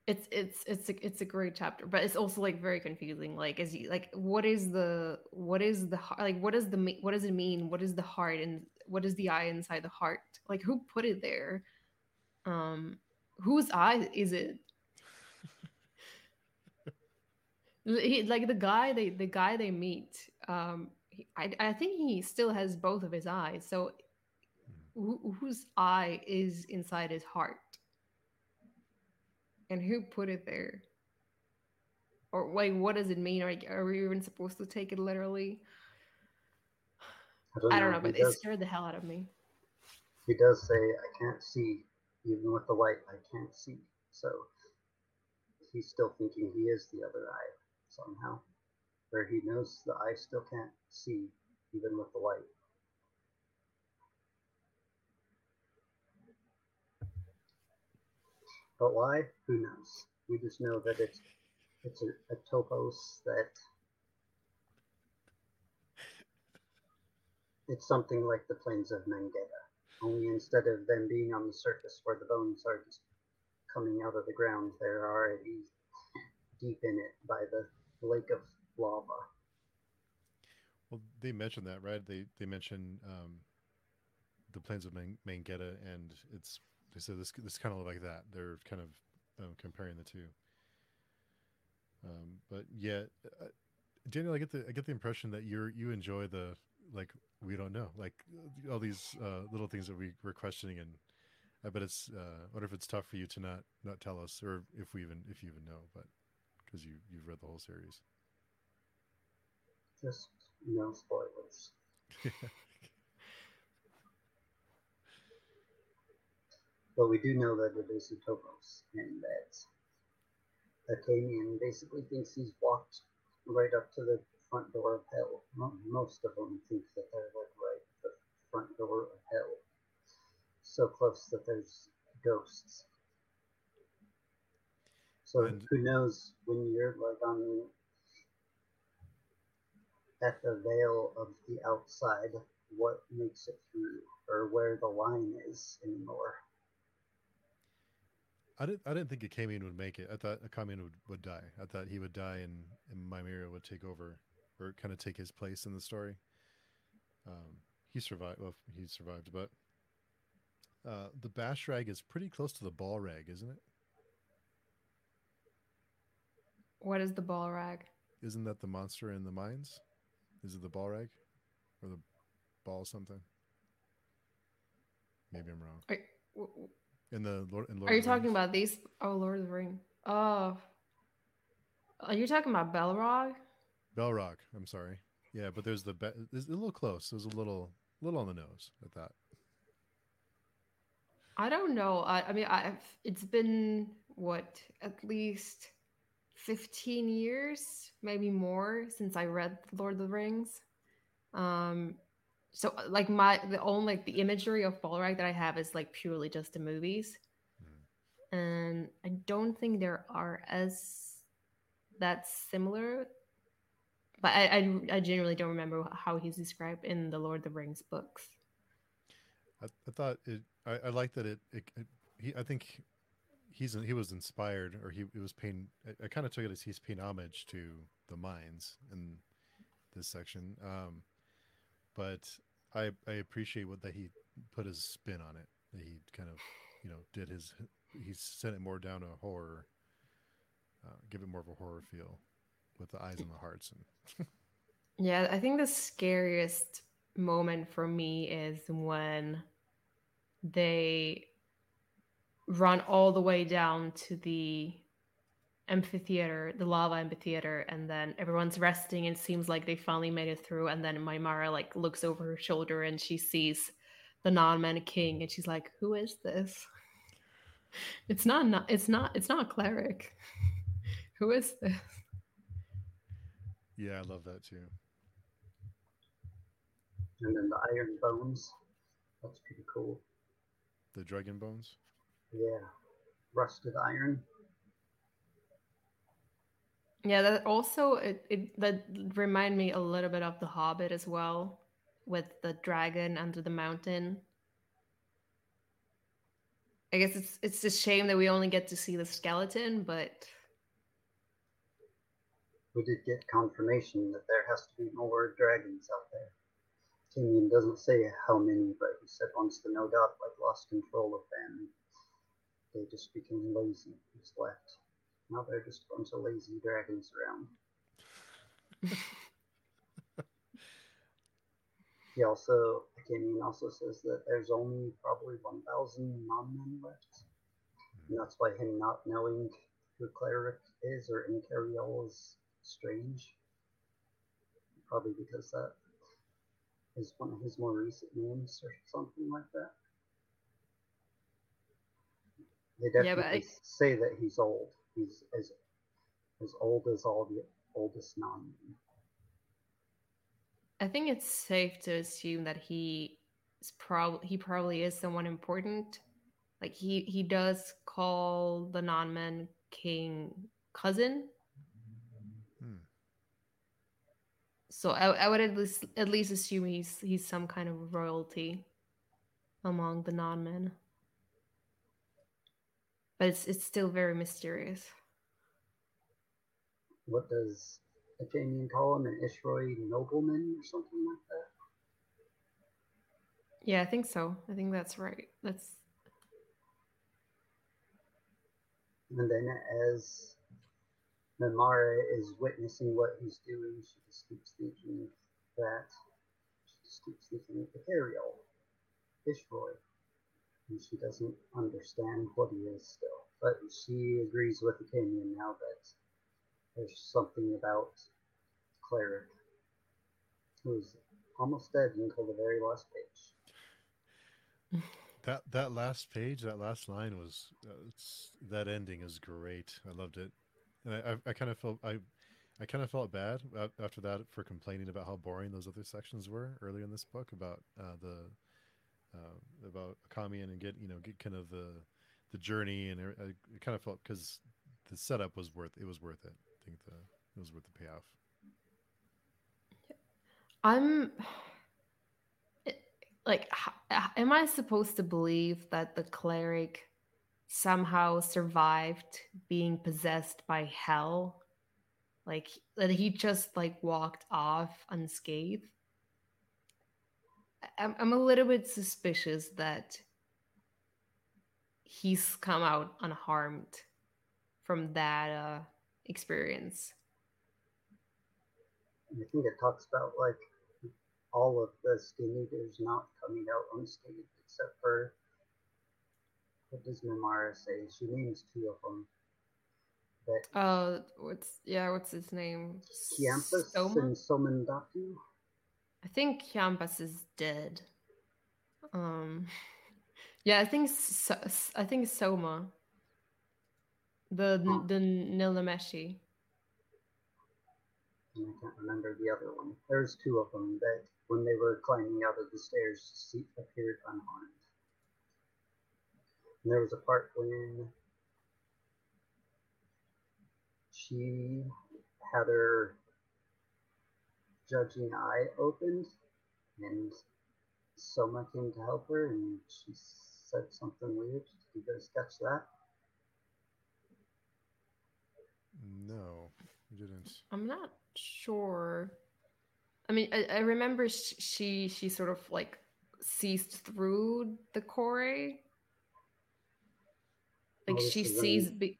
it's it's it's a, it's a great chapter but it's also like very confusing. Like is you like what is the what is the heart like what is the what does it mean? What is the heart and what is the eye inside the heart? Like who put it there? Um whose eye is it? [LAUGHS] He, like the guy they the guy they meet um he, I, I think he still has both of his eyes so who, whose eye is inside his heart and who put it there or wait what does it mean are, are we even supposed to take it literally i don't know He but it scared the hell out of me he does say, I can't see. Even with the light, I can't see. So he's still thinking he is the other eye somehow. Where he knows the eye still can't see, even with the light. But why? Who knows? We just know that it's it's a, a topos that it's something like the plains of Mengedda. Only instead of them being on the surface where the bones are just coming out of the ground, they're already deep in it by the lake of Well, they mentioned that, right? They they mentioned um, the plains of Man- Mengedda, and it's they said this this kind of like that. They're kind of um, comparing the two. Um, but yeah, uh, Daniel, I get the I get the impression that you're you enjoy the like we don't know, like all these uh, little things that we were questioning, and I bet it's. Uh, I wonder if it's tough for you to not not tell us, or if we even if you even know, but because you you've read the whole series. Just no spoilers. [LAUGHS] but we do know that it is Utopos, and that Athenian basically thinks he's walked right up to the front door of hell. Most of them think that they're like right at the front door of hell. So close that there's ghosts. So And- who knows when you're like on at the veil of the outside, what makes it through or where the line is anymore. I didn't. I didn't think Achamian would make it. I thought Achamian would, would die. I thought he would die, and and Mimara would take over, or kind of take his place in the story. Um, he survived. Well, he survived, but uh, the Bashrag is pretty close to the ball rag, isn't it? What is the ball rag? Isn't that the monster in the mines? Is it the ball rag, or the ball something? Maybe I'm wrong. Are, w- In the Lord. In Lord are you talking Rings? about these? Oh, Lord of the Ring. Oh, are you talking about Belrog? Belrock? I'm sorry. Yeah, but there's the. Be- it's a little close. It was a little, little on the nose. I thought. I don't know. I, I mean, I've it's been what at least fifteen years, maybe more, since I read Lord of the Rings. Um, so like my the only like the imagery of Balrog that I have is like purely just the movies, and I don't think there are as that similar. But I, I I genuinely don't remember how he's described in the Lord of the Rings books. I, I thought it. I, I like that it, it, it. He. I think he's he was inspired, or he it was paying. I, I kind of took it as he's paying homage to the mines in this section. Um, but I I appreciate what that he put his spin on it. That he kind of you know did his. He sent it more down a horror. Uh, give it more of a horror feel, with the eyes and the hearts and. [LAUGHS] Yeah, I think the scariest moment for me is when they run all the way down to the amphitheater, the lava amphitheater, and then everyone's resting and it seems like they finally made it through. And then Mimara like looks over her shoulder and she sees the non-man king and she's like, "Who is this?" [LAUGHS] It's not, not it's not it's not a cleric. [LAUGHS] Who is this? Yeah, I love that too. And then the iron bones. That's pretty cool. The dragon bones. Yeah. Rusted iron. Yeah, that also it, it that remind me a little bit of The Hobbit as well, with the dragon under the mountain. I guess it's it's a shame that we only get to see the skeleton, but We did get confirmation that there has to be more dragons out there. Timian doesn't say how many, but he said once the No God like lost control of them, they just became lazy, just left. Now they're just a bunch of lazy dragons around. [LAUGHS] he also, Timian also says that there's only probably 1,000 non-men left. And that's why him not knowing who Cleric is or Incariol is strange. Probably because that is one of his more recent names or something like that. They Yeah, but definitely I- say that he's old. He's as as old as all the oldest non I think it's safe to assume that he is probably he probably is someone important. Like he he does call the non-man king cousin, Hmm. so I, I would at least at least assume he's he's some kind of royalty among the non-men. But it's it's still very mysterious. What does Athenian call him? An Ishroi nobleman or something like that? Yeah, I think so. I think that's right. That's And then as Mimara is witnessing what he's doing, she just keeps thinking that she just keeps thinking Ethereal, Fishroy. And she doesn't understand what he is still. But she agrees with the Achamian now that there's something about Cleric who's almost dead until the very last page. That that last page, that last line was uh, that ending is great. I loved it, and I I, I kind of felt I I kind of felt bad after that for complaining about how boring those other sections were earlier in this book about uh, the uh, about Akami and get you know get kind of the the journey and it, I kind of felt because the setup was worth it was worth it. I think the it was worth the payoff. I'm like, am I supposed to believe that the cleric somehow survived being possessed by hell? Like that he just like walked off unscathed? I'm, I'm a little bit suspicious that he's come out unharmed from that uh, experience. I think it talks about like all of the skin eaters not coming out unscathed except for what does Mimara say? She names two of them. That Uh, what's yeah, what's his name? Kiampas Soma? and Somandutta. I think Kiampas is dead. Um, [LAUGHS] yeah, I think so, I think Soma. The Huh. the Nilnameshi. and I can't remember the other one. There's two of them that, when they were climbing out of the stairs, appeared unharmed. And there was a part when she had her judging eye opened, and Soma came to help her, and she said something weird. Did you guys catch that? No, you didn't. I'm not sure. I mean, I, I remember she she sort of like sees through the core. Like she sees. Be-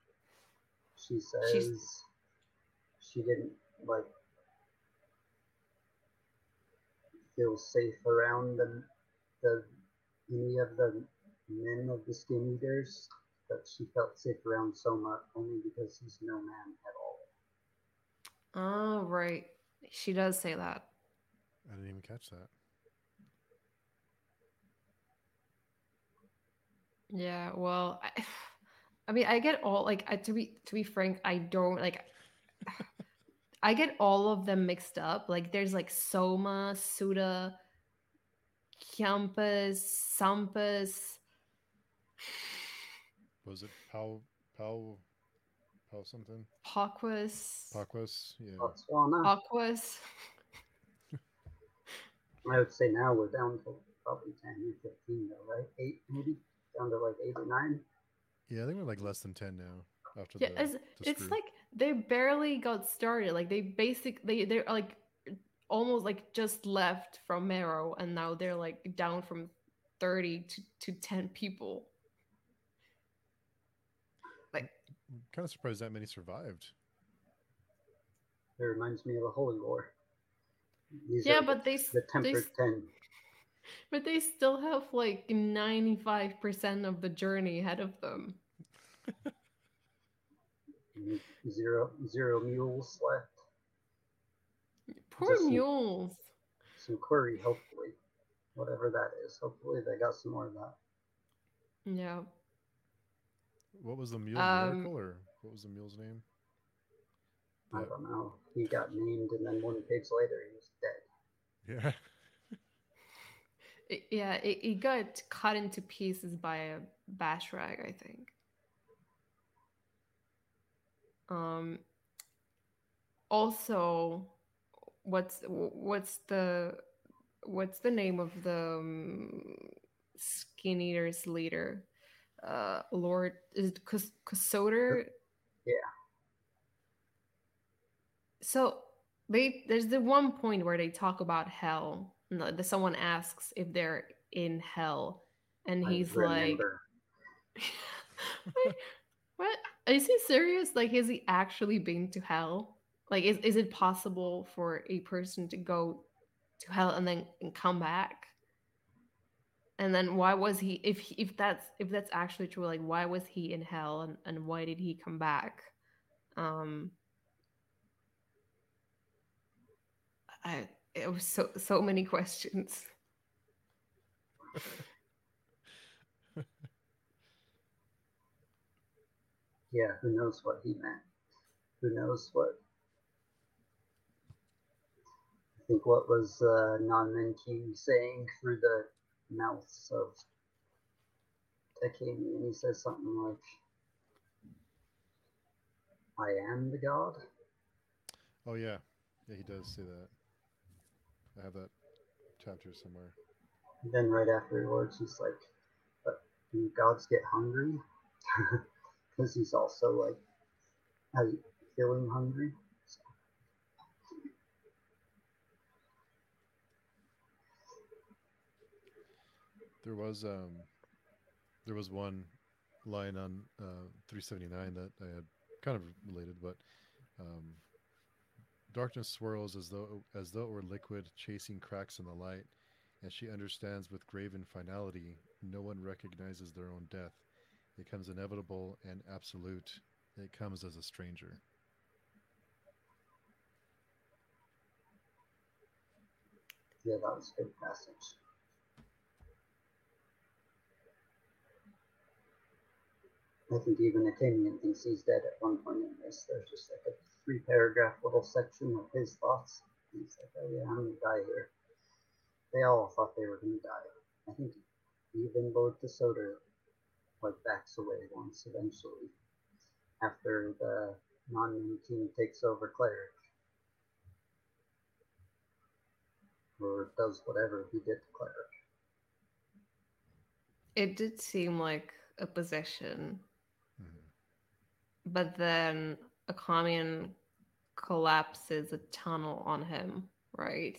she says she didn't like feel safe around the, the any of the men of the skin eaters, but she felt safe around Soma only because he's no man at all. oh right, she does say that. I didn't even catch that. Yeah, well, I, [SIGHS] I mean, I get all like I, to be to be frank, I don't like. I get all of them mixed up. Like, there's like Soma, Suda, Campus, Sampus. Was it Pau Pau Pau something? Pokwas, Pokwas? Yeah. Oh, Botswana, Aquas. [LAUGHS] I would say now we're down to probably 10 or 15 though, right? 8 maybe? Down to like 8 or 9? Yeah, I think we're like less than ten now. After Yeah, the, it's, the it's like they barely got started. Like they basically they they're like almost like just left from Marrow, and now they're like down from thirty to to ten people. Like I'm kind of surprised that many survived. It reminds me of a Holy War. These yeah, are but they the they tempered s- 10. but they still have like ninety five percent of the journey ahead of them. [LAUGHS] and Zero, zero mules left. Poor Just- mules. Some Qirri, hopefully. Whatever that is. Hopefully they got some more of that. Yeah. What was the mule Um, miracle, or what was the mule's name? I don't know. He got named, and then one page later, he was dead. Yeah. [LAUGHS] It, yeah, it, it got cut into pieces by a Bashrag, I think. Um. Also, what's what's the what's the name of the um, skin eaters leader? Uh, Lord is it Kus- Yeah. So they there's the one point where they talk about hell. No, someone asks if they're in hell, and I he's like, remember. [LAUGHS] "What? Is he serious? Like, has he actually been to hell? Like, is is it possible for a person to go to hell and then come back and then why was he if if that's if that's actually true like why was he in hell and, and why did he come back um i it was so so many questions [LAUGHS] yeah who knows what he meant who knows what i think what was uh non king saying through the mouths of Takemi, and he says something like, I am the god. Oh yeah, yeah, he does say that. I have that chapter somewhere. And then right afterwards, he's like, "But do gods get hungry?" [LAUGHS] Because he's also like, has feeling hungry. There was um, there was one line on uh, 379 that I had kind of related, but um, darkness swirls as though as though it were liquid, chasing cracks in the light, and she understands with graven finality. No one recognizes their own death. It comes inevitable and absolute. It comes as a stranger. Yeah, that was a good passage. I think even Athenian thinks he's dead at one point in this. There's just like a three paragraph little section of his thoughts. He's like, oh yeah, I'm gonna die here. They all thought they were gonna die. I think even Lord Kosoter like backs away once eventually after the non king takes over cleric. Or does whatever he did to cleric. It did seem like a possession but then Achamian collapses a tunnel on him, right?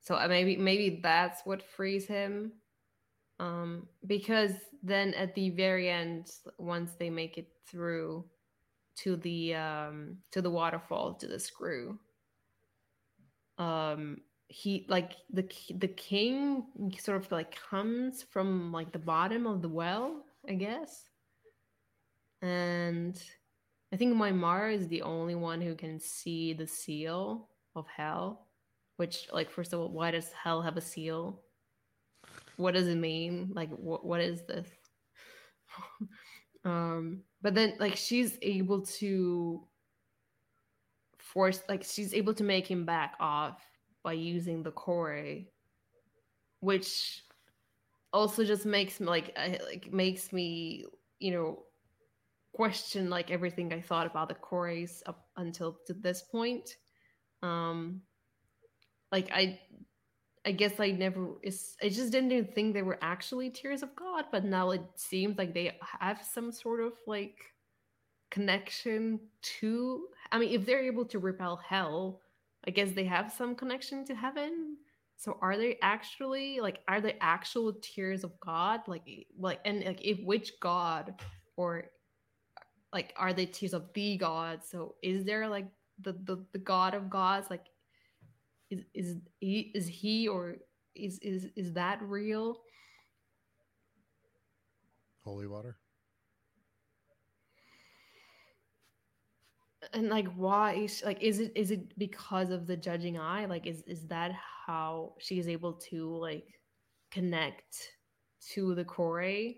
So uh, maybe maybe that's what frees him. Um, because then at the very end, once they make it through to the um, to the waterfall to the screw, um, he like the the king sort of like comes from like the bottom of the well, I guess and I think Mimara is the only one who can see the seal of hell. Which, like, first of all, why does hell have a seal? What does it mean? Like, what what is this? [LAUGHS] um, but then, like, she's able to force, like, she's able to make him back off by using the Chorae, which also just makes me like, like makes me, you know, question like everything I thought about the Chorae up until to this point. Um, like I, I guess I never. I just didn't even think they were actually tears of God, but now it seems like they have some sort of like connection to. I mean, if they're able to repel hell, I guess they have some connection to heaven. So are they actually like are they actual tears of God? Like eh, like and like if which God or like are they tears of the God? so is there like the the, the god of gods like is is he is he or is is is that real holy water and like why is like is it is it because of the judging eye like is is that how she is able to like connect to the Chorae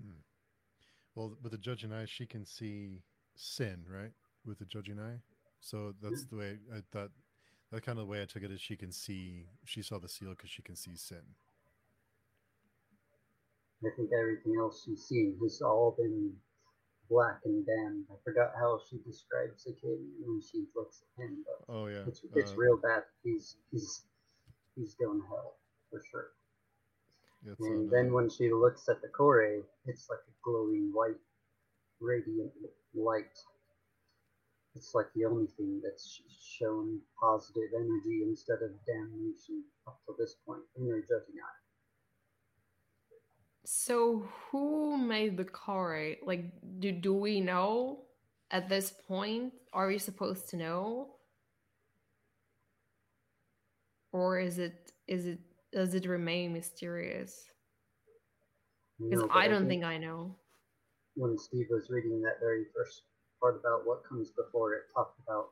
hmm. well, with the judging eye, she can see sin, right? With the judging eye. So that's hmm. the way I thought. That kind of the way I took it is she can see. She saw the seal because she can see sin. I think everything else she's seen has all been black and damned. I forgot how she describes the kid when she looks at him, but oh yeah, it's, it's uh, real bad. He's he's he's going to hell for sure. And then when she looks at the Chorae, it's like a glowing white, radiant light. It's like the only thing that's shown positive energy instead of damnation up to this point in her judging eye. So who made the Chorae? Like, do do we know at this point? Are we supposed to know? or is it is it does it remain mysterious? Because No, I don't think think I know. when Steve was reading that very first part about what comes before, it talked about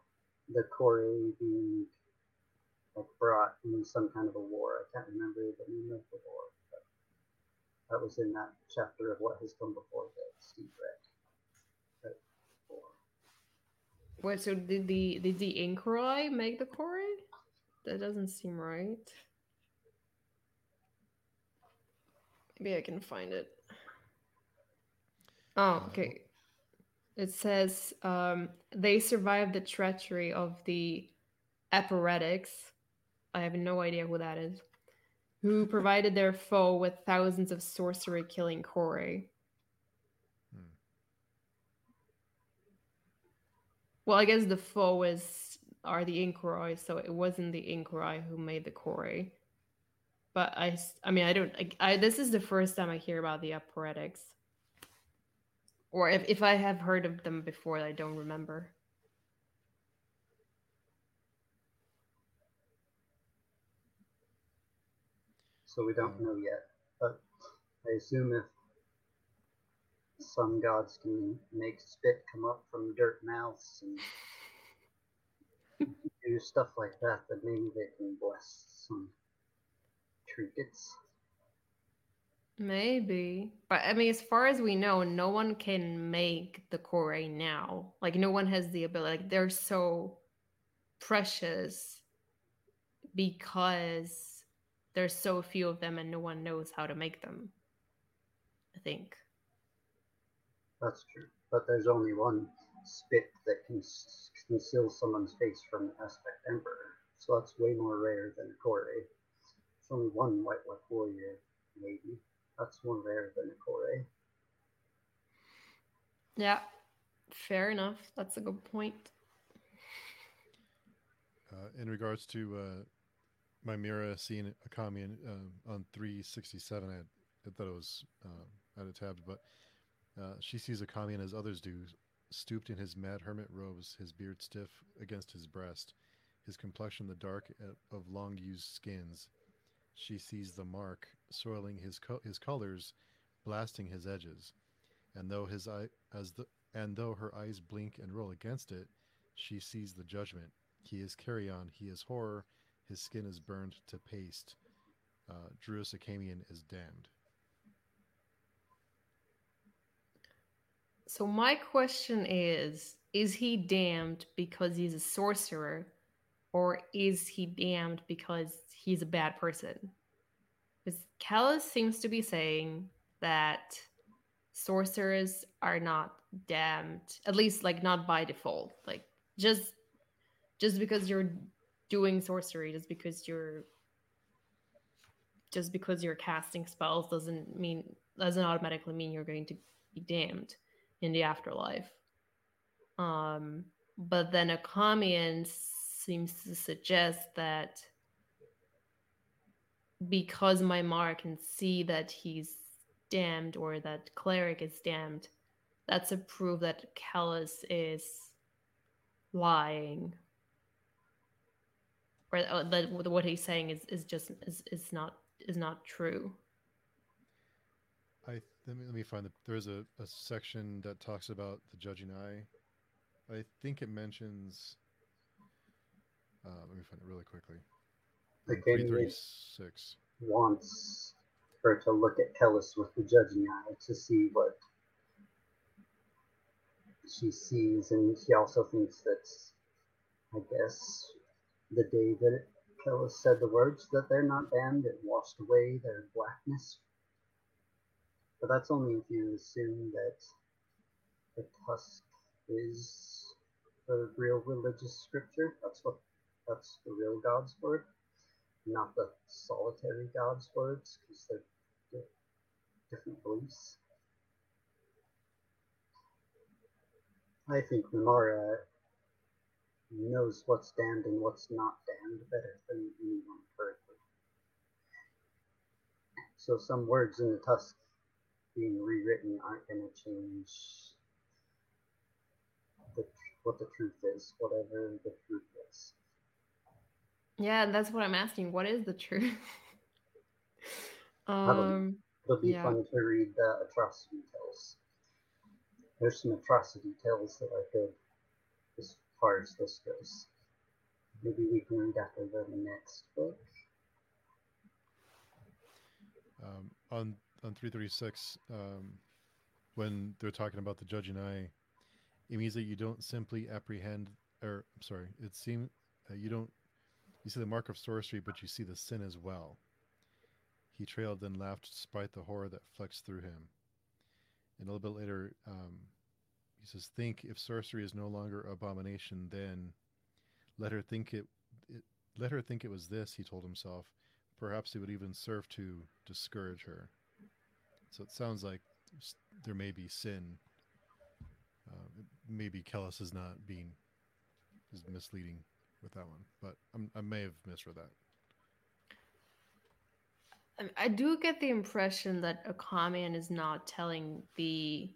the Chorae being like brought in some kind of a war. I can't remember the name of the war, but that was in that chapter of what has come before read. That war. Wait, so did the did the Inchoroi make the Chorae? That doesn't seem right. Maybe I can find it. Oh, okay. It says um, they survived the treachery of the Aporetics. I have no idea who that is. Who provided their foe with thousands of sorcery killing Chorae. Hmm. Well, I guess the foe is are the Inchoroi, so it wasn't the Inchoroi who made the Chorae. But I, I mean, I don't. I, I this is the first time I hear about the Aporetics. Or if, if I have heard of them before, I don't remember. So we don't hmm. know yet. But I assume if some gods can make spit come up from dirt mouths and [LAUGHS] do stuff like that, then maybe they can bless some trinkets. Maybe. But I mean, as far as we know, no one can make the Chorae now. Like, no one has the ability. Like, they're so precious because there's so few of them and no one knows how to make them. I think. That's true. But there's only one spit that can s- conceal someone's face from the aspect emperor. So that's way more rare than a Chorae. It's only one white wolf warrior, maybe. That's one more rare than a Chorae. Yeah. Fair enough. That's a good point. Uh, in regards to uh, Mimara seeing Achamian, uh, on 367, I, had, I thought it was uh, at a tab, but uh, she sees Achamian as others do, stooped in his mad hermit robes, his beard stiff against his breast, his complexion the dark uh, of long used skins. She sees the mark soiling his co- his colors, blasting his edges, and though his eye as the and though her eyes blink and roll against it, she sees the judgment. He is carrion, he is horror, his skin is burned to paste. Uh, Drusas Achamian is damned. So my question is is he damned because he's a sorcerer or is he damned because he's a bad person? Because Kellhus seems to be saying that sorcerers are not damned, at least like not by default. Like just just because you're doing sorcery, just because you're just because you're casting spells doesn't mean doesn't automatically mean you're going to be damned in the afterlife. Um, but then Achamian seems to suggest that because my Mimara can see that he's damned or that cleric is damned, that's a proof that Kellhus is lying. Or uh, that what he's saying is, is just is, is not is not true. I let me let me find the there's a, a section that talks about the judging eye. I think it mentions. Uh, let me find it really quickly. The thirty six. wants her to look at Kellhus with the judging eye to see what she sees, and she also thinks that, I guess, the day that Kellhus said the words that they're not damned, it washed away their blackness. But that's only if you assume that the tusk is the real religious scripture. That's what that's the real God's word, not the solitary God's words, because they're di- different beliefs. I think Mimara knows what's damned and what's not damned better than anyone currently. So some words in the tusk being rewritten aren't going to change the, what the truth is, whatever the truth is. Yeah, that's what I'm asking. What is the truth? [LAUGHS] um, It'll be Yeah. fun to read the atrocity tales. There's some atrocity tales that are good as far as this goes. Maybe we can read after the next book. Um, on on three thirty six, um, when they're talking about the judging eye, it means that you don't simply apprehend, or I'm sorry, it seems uh, you don't you see the mark of sorcery, but you see the sin as well. He trailed and laughed despite the horror that flexed through him. And a little bit later, um, he says, "Think if sorcery is no longer abomination, then let her think it, it. Let her think it was this." He told himself. Perhaps it would even serve to discourage her. So it sounds like there may be sin. Uh, maybe Kellhus is not being is misleading with that one, but I'm, I may have misread that. I- do get the impression that Achamian is not telling the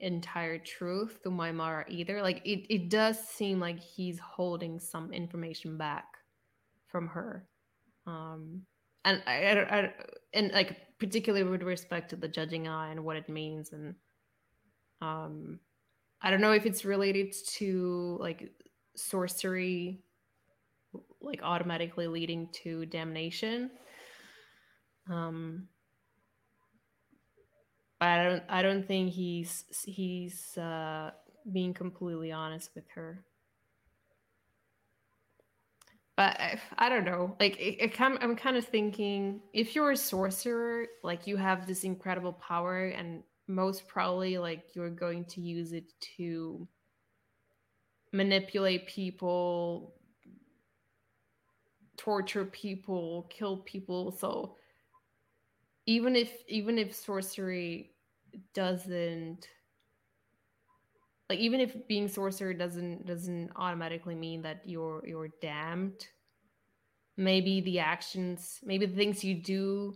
entire truth to Mimara either. Like it, it does seem like he's holding some information back from her. Um and I, I, I and like particularly with respect to the judging eye and what it means and um I don't know if it's related to like sorcery like automatically leading to damnation. Um but i don't i don't think he's he's uh being completely honest with her. But I, I don't know. Like it, it kind i'm kind of thinking if you're a sorcerer like you have this incredible power and most probably like you're going to use it to manipulate people torture people kill people. So even if even if sorcery doesn't like even if being sorcerer doesn't doesn't automatically mean that you're you're damned maybe the actions maybe the things you do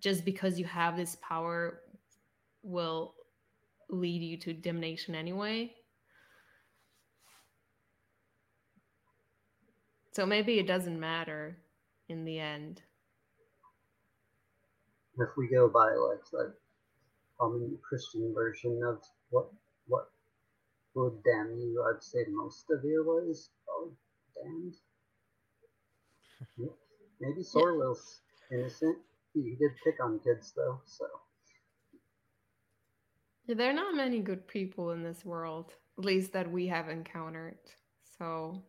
just because you have this power will lead you to damnation anyway so maybe it doesn't matter in the end If we go by like the common Christian version of what what would damn you, I'd say most of your ways are damned. [LAUGHS] Maybe Sorweel's innocent. He, he did pick on kids though, so Yeah, there are not many good people in this world, at least that we have encountered. So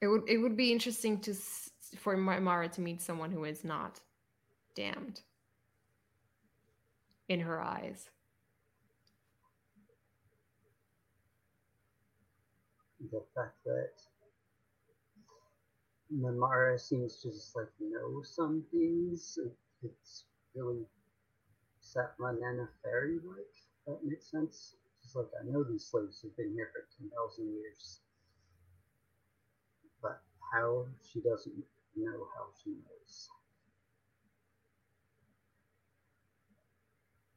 it would it would be interesting to for Ma- Mara to meet someone who is not damned in her eyes. the fact that Namara seems to just like know some things. It's really Satman and a fairy like. That makes sense. Just like I know these slaves have been here for ten thousand years, but how she doesn't know how she knows.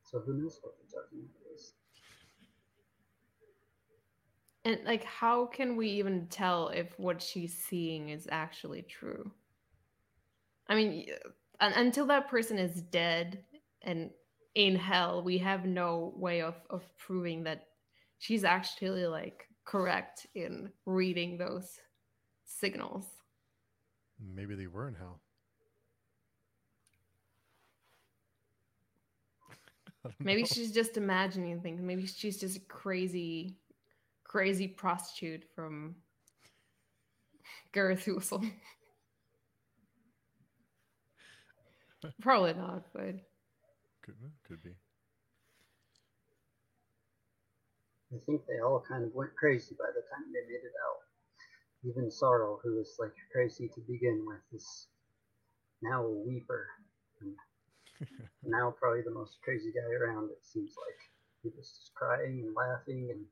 So who knows what the judgment is? And like how can we even tell if what she's seeing is actually true? I mean, until that person is dead and in hell, we have no way of of proving that she's actually like correct in reading those signals. Maybe they were in hell. [LAUGHS] Maybe know. she's just imagining things. Maybe she's just a crazy, crazy prostitute from Gareth Carythusal. [LAUGHS] Probably not, but could, could be. I think they all kind of went crazy by the time they made it out. Even Sorweel, who was like crazy to begin with, is now a weeper. And [LAUGHS] now probably the most crazy guy around, it seems like. He was just crying and laughing and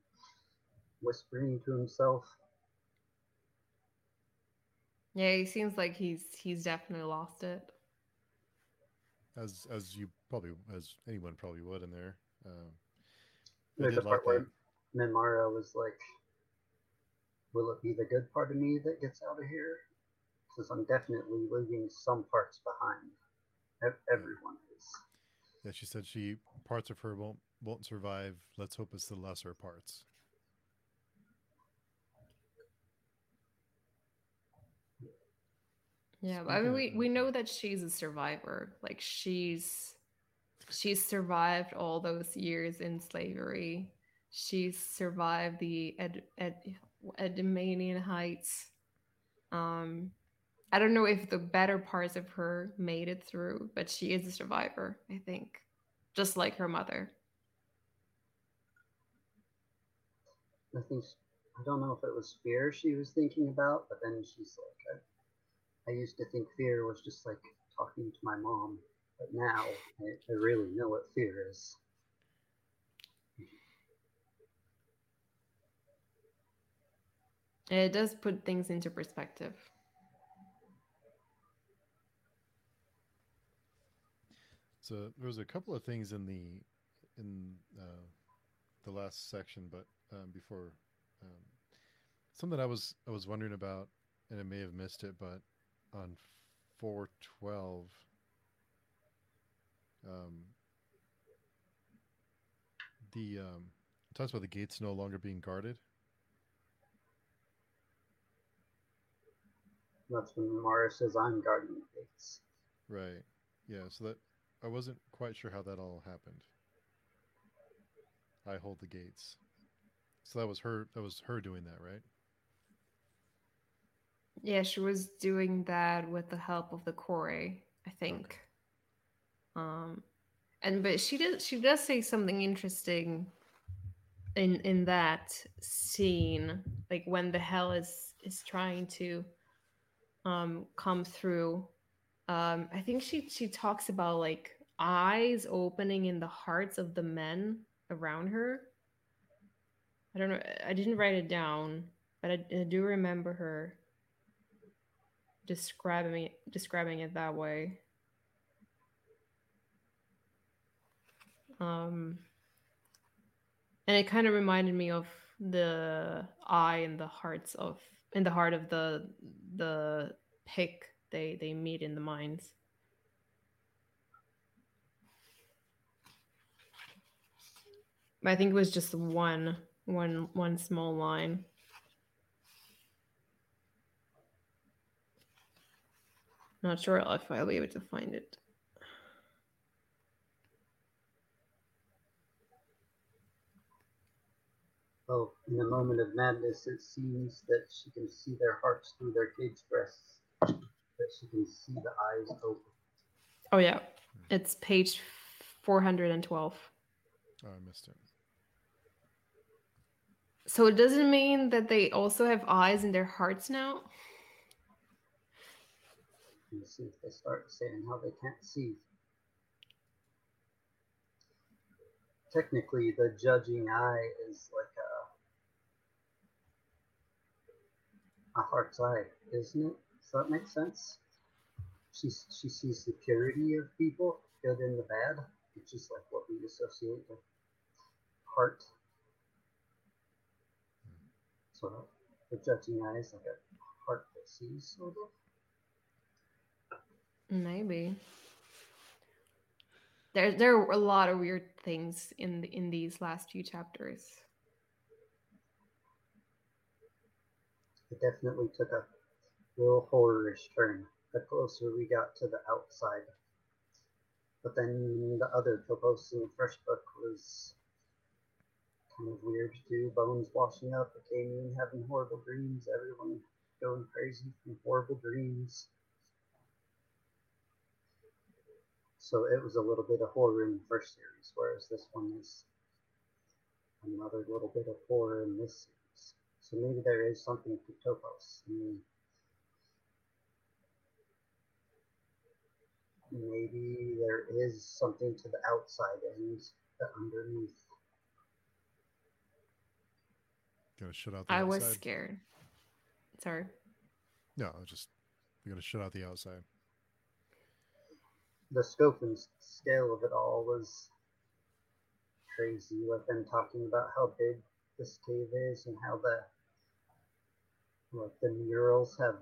whispering to himself. yeah, he seems like he's he's definitely lost it. as as you probably as anyone probably would in there. Um, I There's did a part where that. Mimara was like, will it be the good part of me that gets out of here? Because I'm definitely leaving some parts behind. Everyone is. Yeah, she said she parts of her won't won't survive. Let's hope it's the lesser parts. Yeah, but I mean, we we know that she's a survivor. Like she's she's survived all those years in slavery. She's survived the Ed, Ed, Andiamine Heights. Um, I don't know if the better parts of her made it through, but she is a survivor, I think, just like her mother. I think I don't know if it was fear she was thinking about, but then she's like, I, I used to think fear was just like talking to my mom, but now I, I really know what fear is. It does put things into perspective. So there was a couple of things in the in uh, the last section, but um, before um, something I was I was wondering about, and I may have missed it, but on four twelve, um, the um, it talks about the gates no longer being guarded. That's when Mara says, "I'm guarding the gates." Right. Yeah. So that I wasn't quite sure how that all happened. I hold the gates. So that was her. That was her doing that, right? Yeah, she was doing that with the help of the Chorae, I think. Okay. Um, and but she does she does say something interesting in in that scene, like when the hell is is trying to um come through. Um i think she she talks about like eyes opening in the hearts of the men around her. I don't know i didn't write it down but i, I do remember her describing it describing it that way. Um and it kind of reminded me of the eye in the hearts of in the heart of the the pick they they meet in the mines. I think it was just one one one small line. Not sure if I'll be able to find it. Oh, in a moment of madness, it seems that she can see their hearts through their caged breasts that she can see the eyes open. Oh yeah, it's page four hundred and twelve. Oh, I missed it. So it doesn't mean that they also have eyes in their hearts now. You see if they start saying how they can't see. Technically, the judging eye is like a heart's eye, isn't it? Does that make sense? She, she sees the purity of people, good and the bad, which is like what we associate with heart. So the judging eye is like a heart that sees, sort of. Maybe. There, there are a lot of weird things in in these last few chapters. It definitely took a real horrorish turn the closer we got to the outside. But then the other topos in the first book was kind of weird too. Bones washing up, Achamian having horrible dreams, everyone going crazy from horrible dreams. So it was a little bit of horror in the first series, whereas this one is another little bit of horror in this series. So maybe there is something to Topos. I mean, maybe there is something to the outside and the underneath. Gonna shut out the I outside. was scared. Sorry. No, just we're gonna shut out the outside. The scope and scale of it all was crazy I've been talking about how big this cave is and how the Like the murals have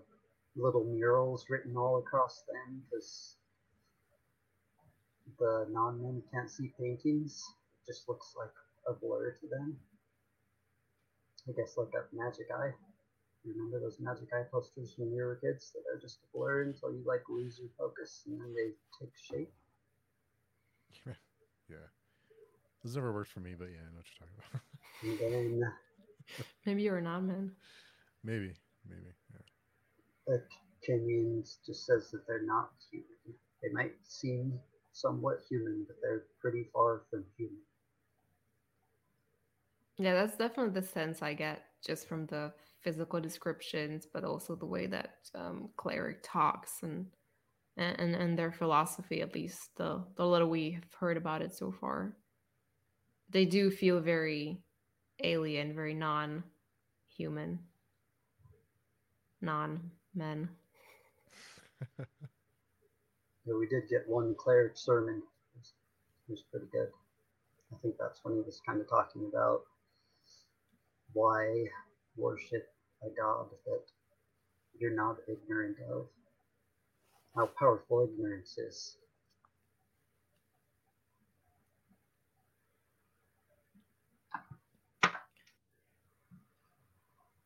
little murals written all across them because the non-men can't see paintings. It just looks like a blur to them. I guess like a magic eye. Remember those magic eye posters when you were kids that are just a blur until you like lose your focus and then they take shape? [LAUGHS] yeah. This never worked for me, but yeah, I know what you're talking about. And then [LAUGHS] Maybe you're a non-man. Maybe, maybe. Yeah. the Kenyans just says that they're not human. They might seem somewhat human, but they're pretty far from human. Yeah, that's definitely the sense I get just from the physical descriptions, but also the way that um, Cleric talks and and and their philosophy, at least the the little we've heard about it so far. They do feel very alien, very non-human, non-men. Yeah, we did get one cleric sermon. It was, it was pretty good. I think that's when he was kind of talking about why worship a god that you're not ignorant of. How powerful ignorance is.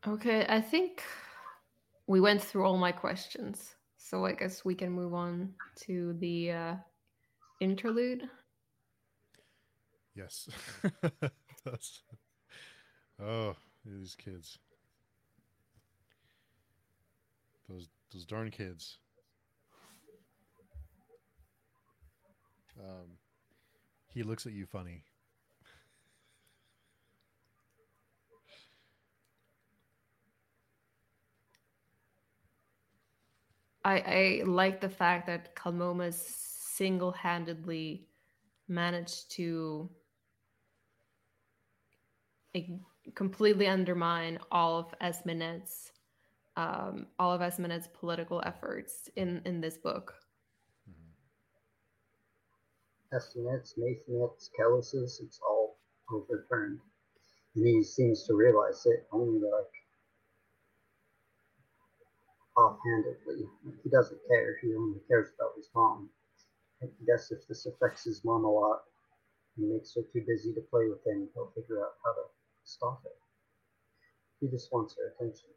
Okay, I think we went through all my questions, so I guess we can move on to the uh, interlude. Yes. [LAUGHS] That's... Oh, these kids. Those those darn kids. Um, he looks at you funny. I, I like the fact that Kelmomas single-handedly managed to completely undermine all of Esmenet's um, all of Esmenet's political efforts in in this book. Esmenet's, Maithanet's, Kellhus's, it's all overturned. And he seems to realize it only like offhandedly. He doesn't care. He only cares about his mom. I guess if this affects his mom a lot and makes her too busy to play with him, he'll figure out how to stop it. He just wants her attention.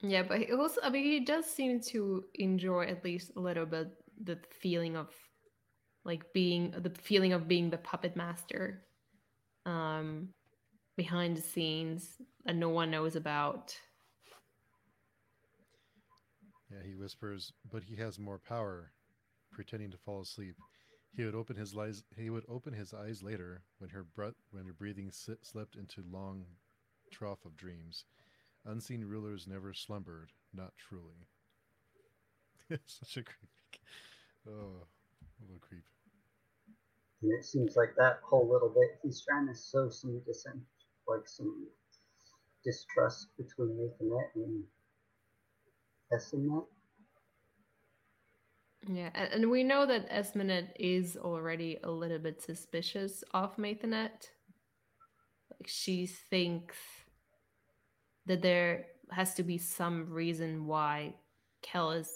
Yeah, but he also, I mean, he does seem to enjoy at least a little bit the feeling of like being the feeling of being the puppet master um behind the scenes that no one knows about. Yeah, he whispers, but he has more power. Pretending to fall asleep, he would open his eyes. He would open his eyes later when her breath, when her breathing si- slipped into long trough of dreams. Unseen rulers never slumbered, not truly. [LAUGHS] Such a creep. Oh, a little creep. And it seems like that whole little bit, he's trying to sow some dissent, like some distrust between Maithanet and Esmenet. Yeah, and, we know that Esmenet is already a little bit suspicious of Maithanet. Like she thinks that there has to be some reason why Kellhus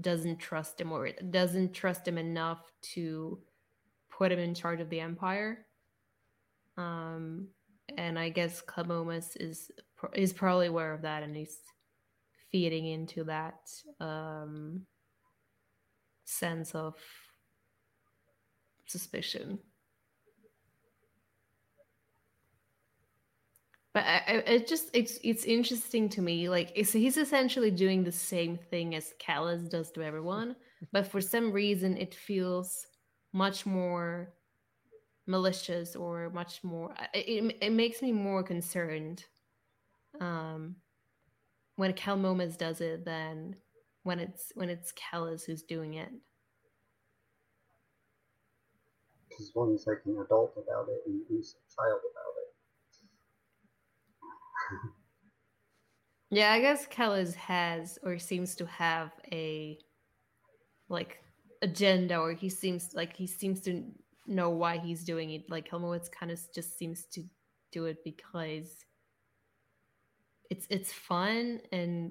doesn't trust him or doesn't trust him enough to put him in charge of the empire. Um, and I guess Kelmomas is is probably aware of that, and he's feeding into that um, sense of suspicion. But I, I, it just it's it's interesting to me. Like he's essentially doing the same thing as Kellhus does to everyone, but for some reason it feels much more malicious or much more. It, it makes me more concerned um, when Kelmomas does it than when it's when it's Kellhus who's doing it. Because one's like an adult about it and he's a child about it. [LAUGHS] Yeah, I guess Kellhus has or seems to have a like agenda, or he seems like he seems to know why he's doing it. Like Helmowitz kind of just seems to do it because it's it's fun and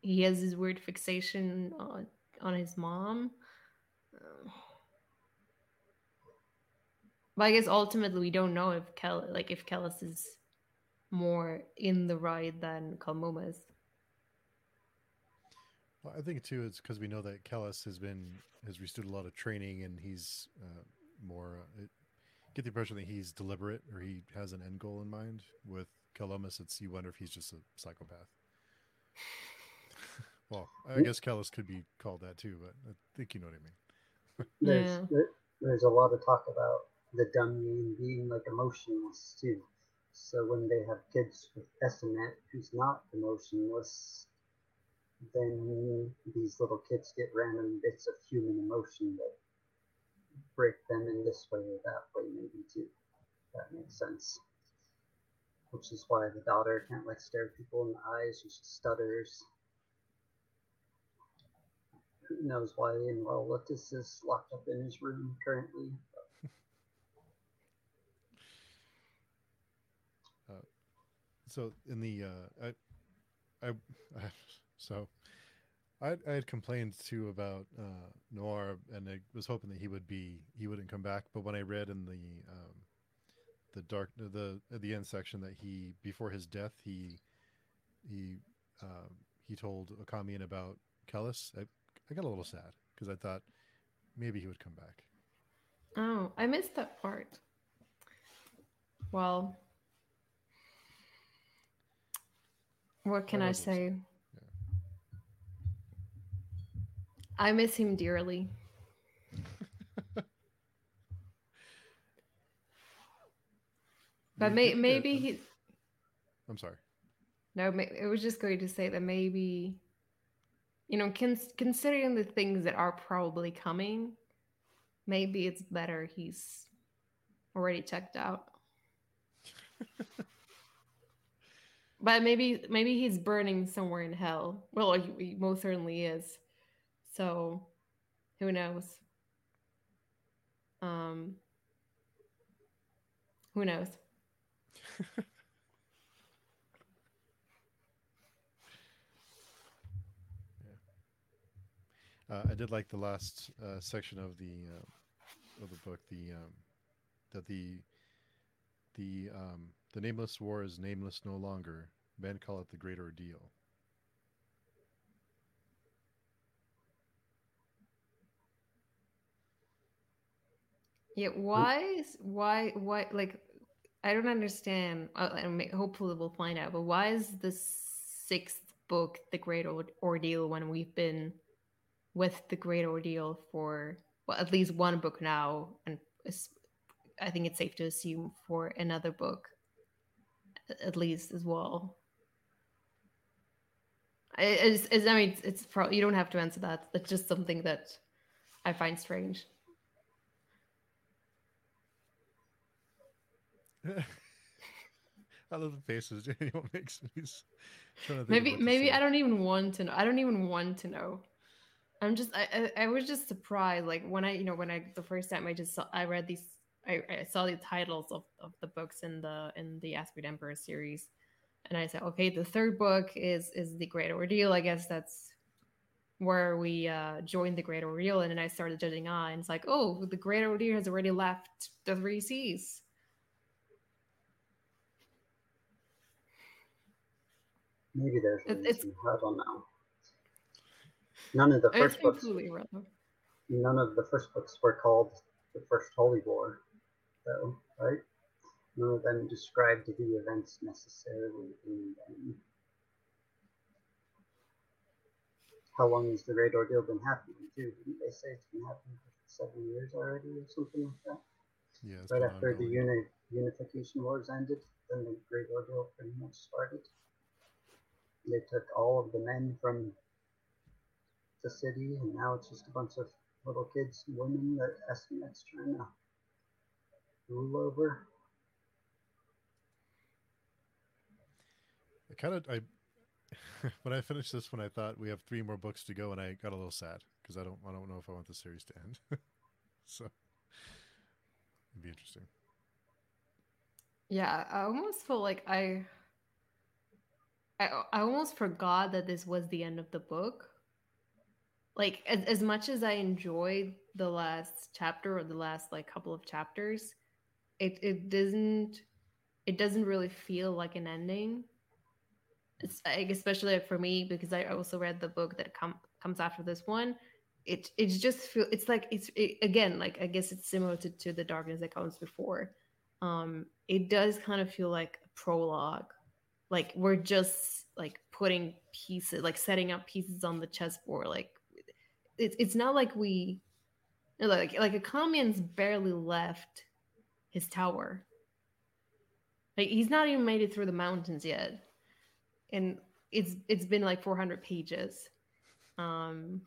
he has this weird fixation on on his mom. Uh, but I guess ultimately we don't know if Kel like if Kellhus is more in the ride than Kalmuma is. Well, I think too it's because we know that Kellhus has been has received a lot of training and he's uh, more uh, it, get the impression that he's deliberate or he has an end goal in mind. With Kelmomas, it's you wonder if he's just a psychopath. [SIGHS] well, I guess Kellhus could be called that too, but I think you know what I mean. There's Yeah. there, there's a lot of talk about the dummy being like emotionless too. So when they have kids with Esmenet who's not emotionless, then these little kids get random bits of human emotion that break them in this way or that way maybe too. That makes sense. Which is why the daughter can't like stare people in the eyes, she stutters. Who knows why Inrilatas is locked up in his room currently. [LAUGHS] So in the uh, I, I, I so I, I had complained too about uh, Noir, and I was hoping that he would be he wouldn't come back. But when I read in the um, the dark the at the end section that he before his death he he um, he told Achamian about Kellhus, I, I got a little sad because I thought maybe he would come back. Oh, I missed that part. Well, what can I I, say? I miss him dearly. But may, maybe he. I'm sorry. No, I was just going to say that maybe, you know, cons- considering the things that are probably coming, maybe it's better he's already checked out. [LAUGHS] but maybe, maybe he's burning somewhere in hell. Well, he, he most certainly is. So, who knows? Um, who knows? [LAUGHS] Uh, I did like the last uh, section of the uh, of the book. The um, that the the um, the nameless war is nameless no longer. Men call it the great ordeal. Yeah, why why why like I don't understand. Uh, hopefully we'll find out. But why is the sixth book the Great Ordeal when we've been with the Great Ordeal for well at least one book now, and I think it's safe to assume for another book at least as well. I, mean, it's, it's pro- you don't have to answer that. That's just something that I find strange. [LAUGHS] I love the faces. [LAUGHS] Daniel makes. He's trying to maybe maybe i don't even want to know i don't even want to know. I'm just I, I i was just surprised like when i you know when i the first time i just saw i read these i, I saw the titles of, of the books in the in the aspect emperor series. And i said okay the third book is is the great ordeal. I guess that's where we uh joined the great ordeal. And then i started judging eye and it's like oh the great ordeal has already left the three seas Maybe there's a It- it's- reason. I don't know. None of the first books, completely none of the first books were called the First Holy War, though, right? None of them described the events necessarily in them. How long has the Great Ordeal been happening, too? Didn't they say it's been happening for seven years already or something like that? Yeah, right been after the uni- unification wars ended, then the Great Ordeal pretty much started. They took all of the men from the city, and now it's just a bunch of little kids and women that Esmenet's trying to rule over. I kind of I [LAUGHS] when I finished this one, I thought we have three more books to go, and I got a little sad because I don't I don't know if I want the series to end. [LAUGHS] so it'd be interesting. Yeah, I almost feel like I I, I almost forgot that this was the end of the book. Like as, as much as I enjoyed the last chapter or the last like couple of chapters, it it doesn't it doesn't really feel like an ending. It's like, especially for me because I also read the book that com- comes after this one. It it's just feel it's like it's it, again like I guess it's similar to, to the darkness that comes before. Um, it does kind of feel like a prologue like we're just like putting pieces like setting up pieces on the chessboard like it's it's not like we like like a Achamian's barely left his tower. Like he's not even made it through the mountains yet. And it's it's been like 400 pages. Um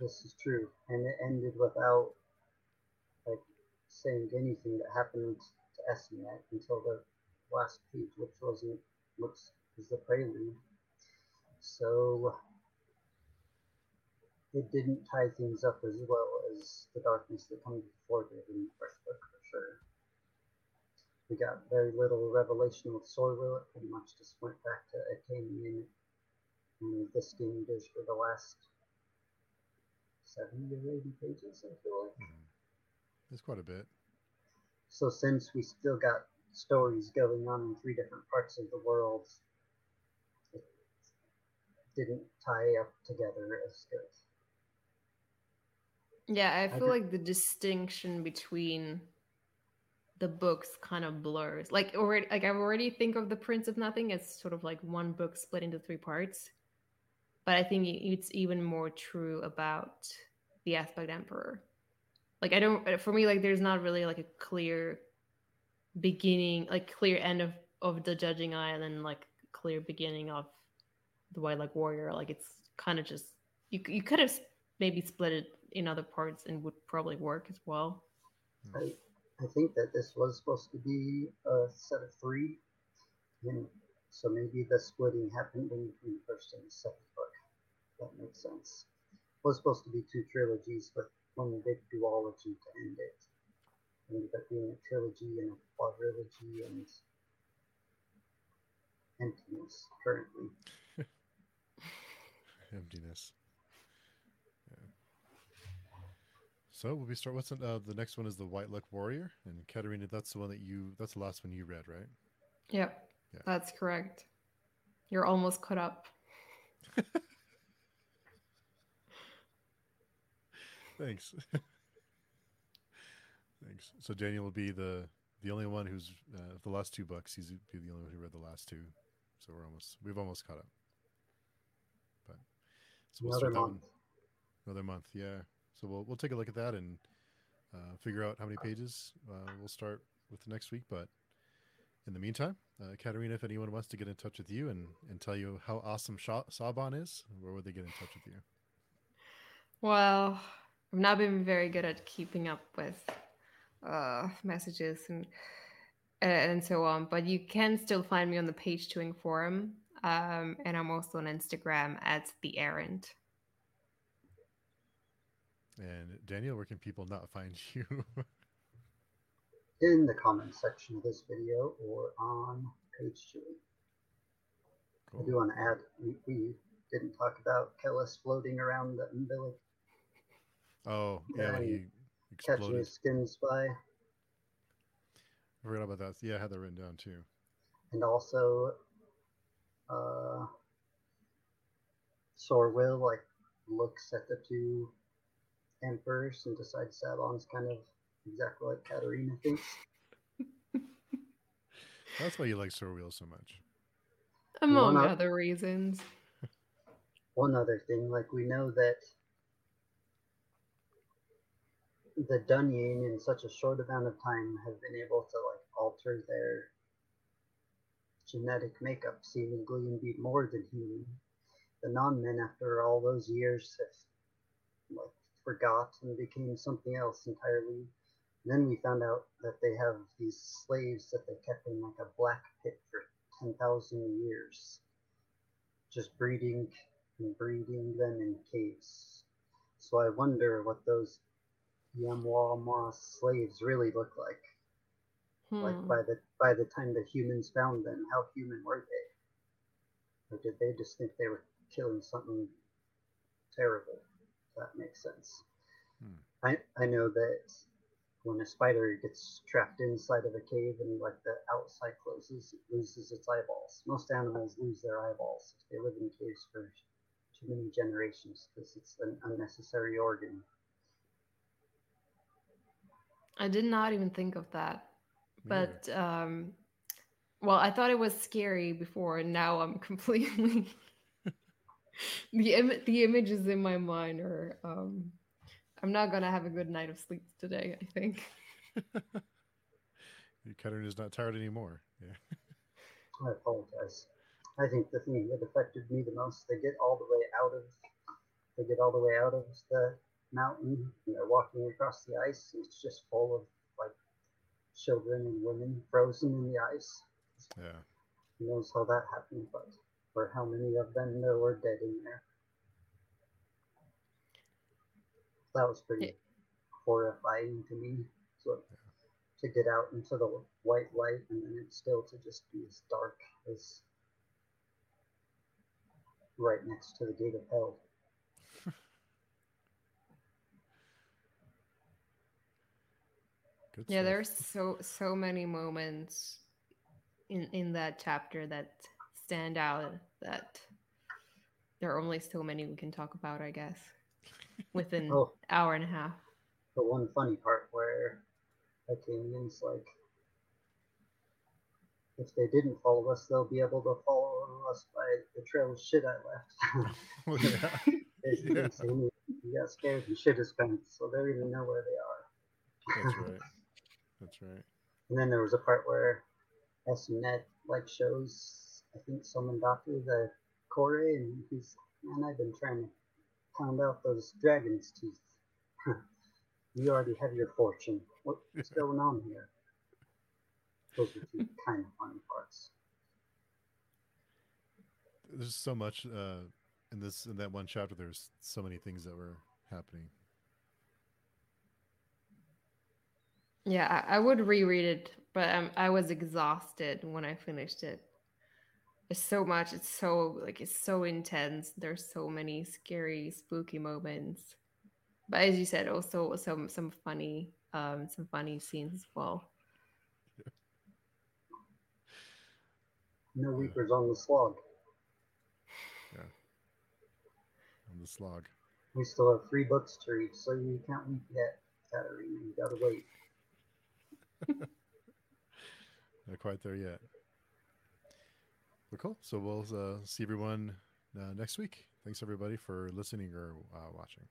this is true. And it ended without like saying anything that happened estimate until the last page, which wasn't which is the prelude. So it didn't tie things up as well as the darkness that comes before did in the first book for sure. We got very little revelation with Sorweel. It pretty much just went back to came in and this game does for the last seventy or eighty pages, I feel like. Mm. It's quite a bit. So since we still got stories going on in three different parts of the world, it didn't tie up together as good. Yeah, I feel I like the distinction between the books kind of blurs. Like already like I already think of the Prince of Nothing as sort of like one book split into three parts. But I think it's even more true about the Aspect Emperor like i don't uh, for me like there's not really like a clear beginning like clear end of of the judging eye and then like clear beginning of the White Luck Warrior. Like it's kind of just you, you could have maybe split it in other parts and would probably work as well. I i think that this was supposed to be a set of three and so maybe the splitting happened in between the first and the second book. That makes sense. It was supposed to be two trilogies but one big duology to end it. Ended up being a trilogy and a quadrilogy and emptiness currently. [LAUGHS] emptiness. Yeah. So will we start? What's uh, the next one? Is the White Luck Warrior and Katerina? That's the one that you. That's the last one you read, right? Yep. Yeah. That's correct. You're almost caught up. [LAUGHS] Thanks. [LAUGHS] Thanks. So Daniel will be the the only one who's uh, the last two books. He's be the only one who read the last two. So we're almost we've almost caught up. But so we'll another month. Another month, yeah. So we'll we'll take a look at that and uh, figure out how many pages uh, we'll start with the next week. But in the meantime, uh, Katerina, if anyone wants to get in touch with you and, and tell you how awesome Sha- Saubon is, where would they get in touch with you? Well, I've not been very good at keeping up with uh, messages and and so on. But you can still find me on the page Twoing forum, um, and I'm also on Instagram at the errand. And Daniel, where can people not find [LAUGHS] you? In the comment section of this video or on page two. Cool. I do want to add, we, we didn't talk about Kellhus floating around the umbilic Oh, yeah, when he exploded. Catching his skin spy. I forgot about that. Yeah, I had that written down too. And also, uh, Sorweel like looks at the two emperors and decides Saubon's kind of exactly like Katerina thinks. [LAUGHS] That's why you like Sorweel so much. Among other reasons. One other thing, like we know that the Dûnyain in such a short amount of time have been able to like alter their genetic makeup seemingly and be more than human. The non-men, after all those years, have like forgot and became something else entirely. And then we found out that they have these slaves that they kept in like a black pit for ten thousand years, just breeding and breeding them in caves. So I wonder what those Emwamas slaves really look like. Like Hmm. by the by the time the humans found them, how human were they? Or did they just think they were killing something terrible? If that makes sense. Hmm. I I know that when a spider gets trapped inside of a cave and like the outside closes, it loses its eyeballs. Most animals lose their eyeballs if they live in caves for too many generations because it's an unnecessary organ. I did not even think of that. Me neither. But um well, I thought it was scary before and now I'm [LAUGHS] completely [LAUGHS] the Im- the images in my mind are um I'm not going to have a good night of sleep today, I think. [LAUGHS] Katerina is not tired anymore. Yeah. I apologize. I think the thing that affected me the most, they get all the way out of they get all the way out of the mountain you they're walking across the ice. It's just full of like children and women frozen in the ice. Yeah. Who knows how that happened, but or how many of them there were dead in there. That was pretty Yeah. horrifying to me. So to get out into the white light and then it's still to just be as dark as right next to the gate of hell. [LAUGHS] Good Yeah, stuff. there's so so many moments in in that chapter that stand out that there are only so many we can talk about, I guess, within Oh. hour and a half. The one funny part where Achamian's like if they didn't follow us, they'll be able to follow us by the trail of shit I left. Well, [LAUGHS] oh, yeah. [LAUGHS] they, Yeah. they say we we got scared and shit is spent, so they don't even know where they are. That's right. That's right. And then there was a part where SNet like shows I think Somandutta the Qirri and he's man, I've been trying to pound out those dragon's teeth. [LAUGHS] you already have your fortune. What's going on here? Those are two [LAUGHS] kind of funny parts. There's so much uh, in this in that one chapter. There's so many things that were happening. Yeah, I, I would reread it, but um, I was exhausted when I finished it. It's so much. It's so like it's so intense. There's so many scary, spooky moments. But as you said, also some some funny um some funny scenes as well. No weepers on the slog. Yeah, on the slog. We still have three books to read, so you can't weep yet, Katerina. You gotta wait. Not quite there yet. Cool. So we'll uh, see everyone uh, next week. Thanks everybody for listening or uh, watching.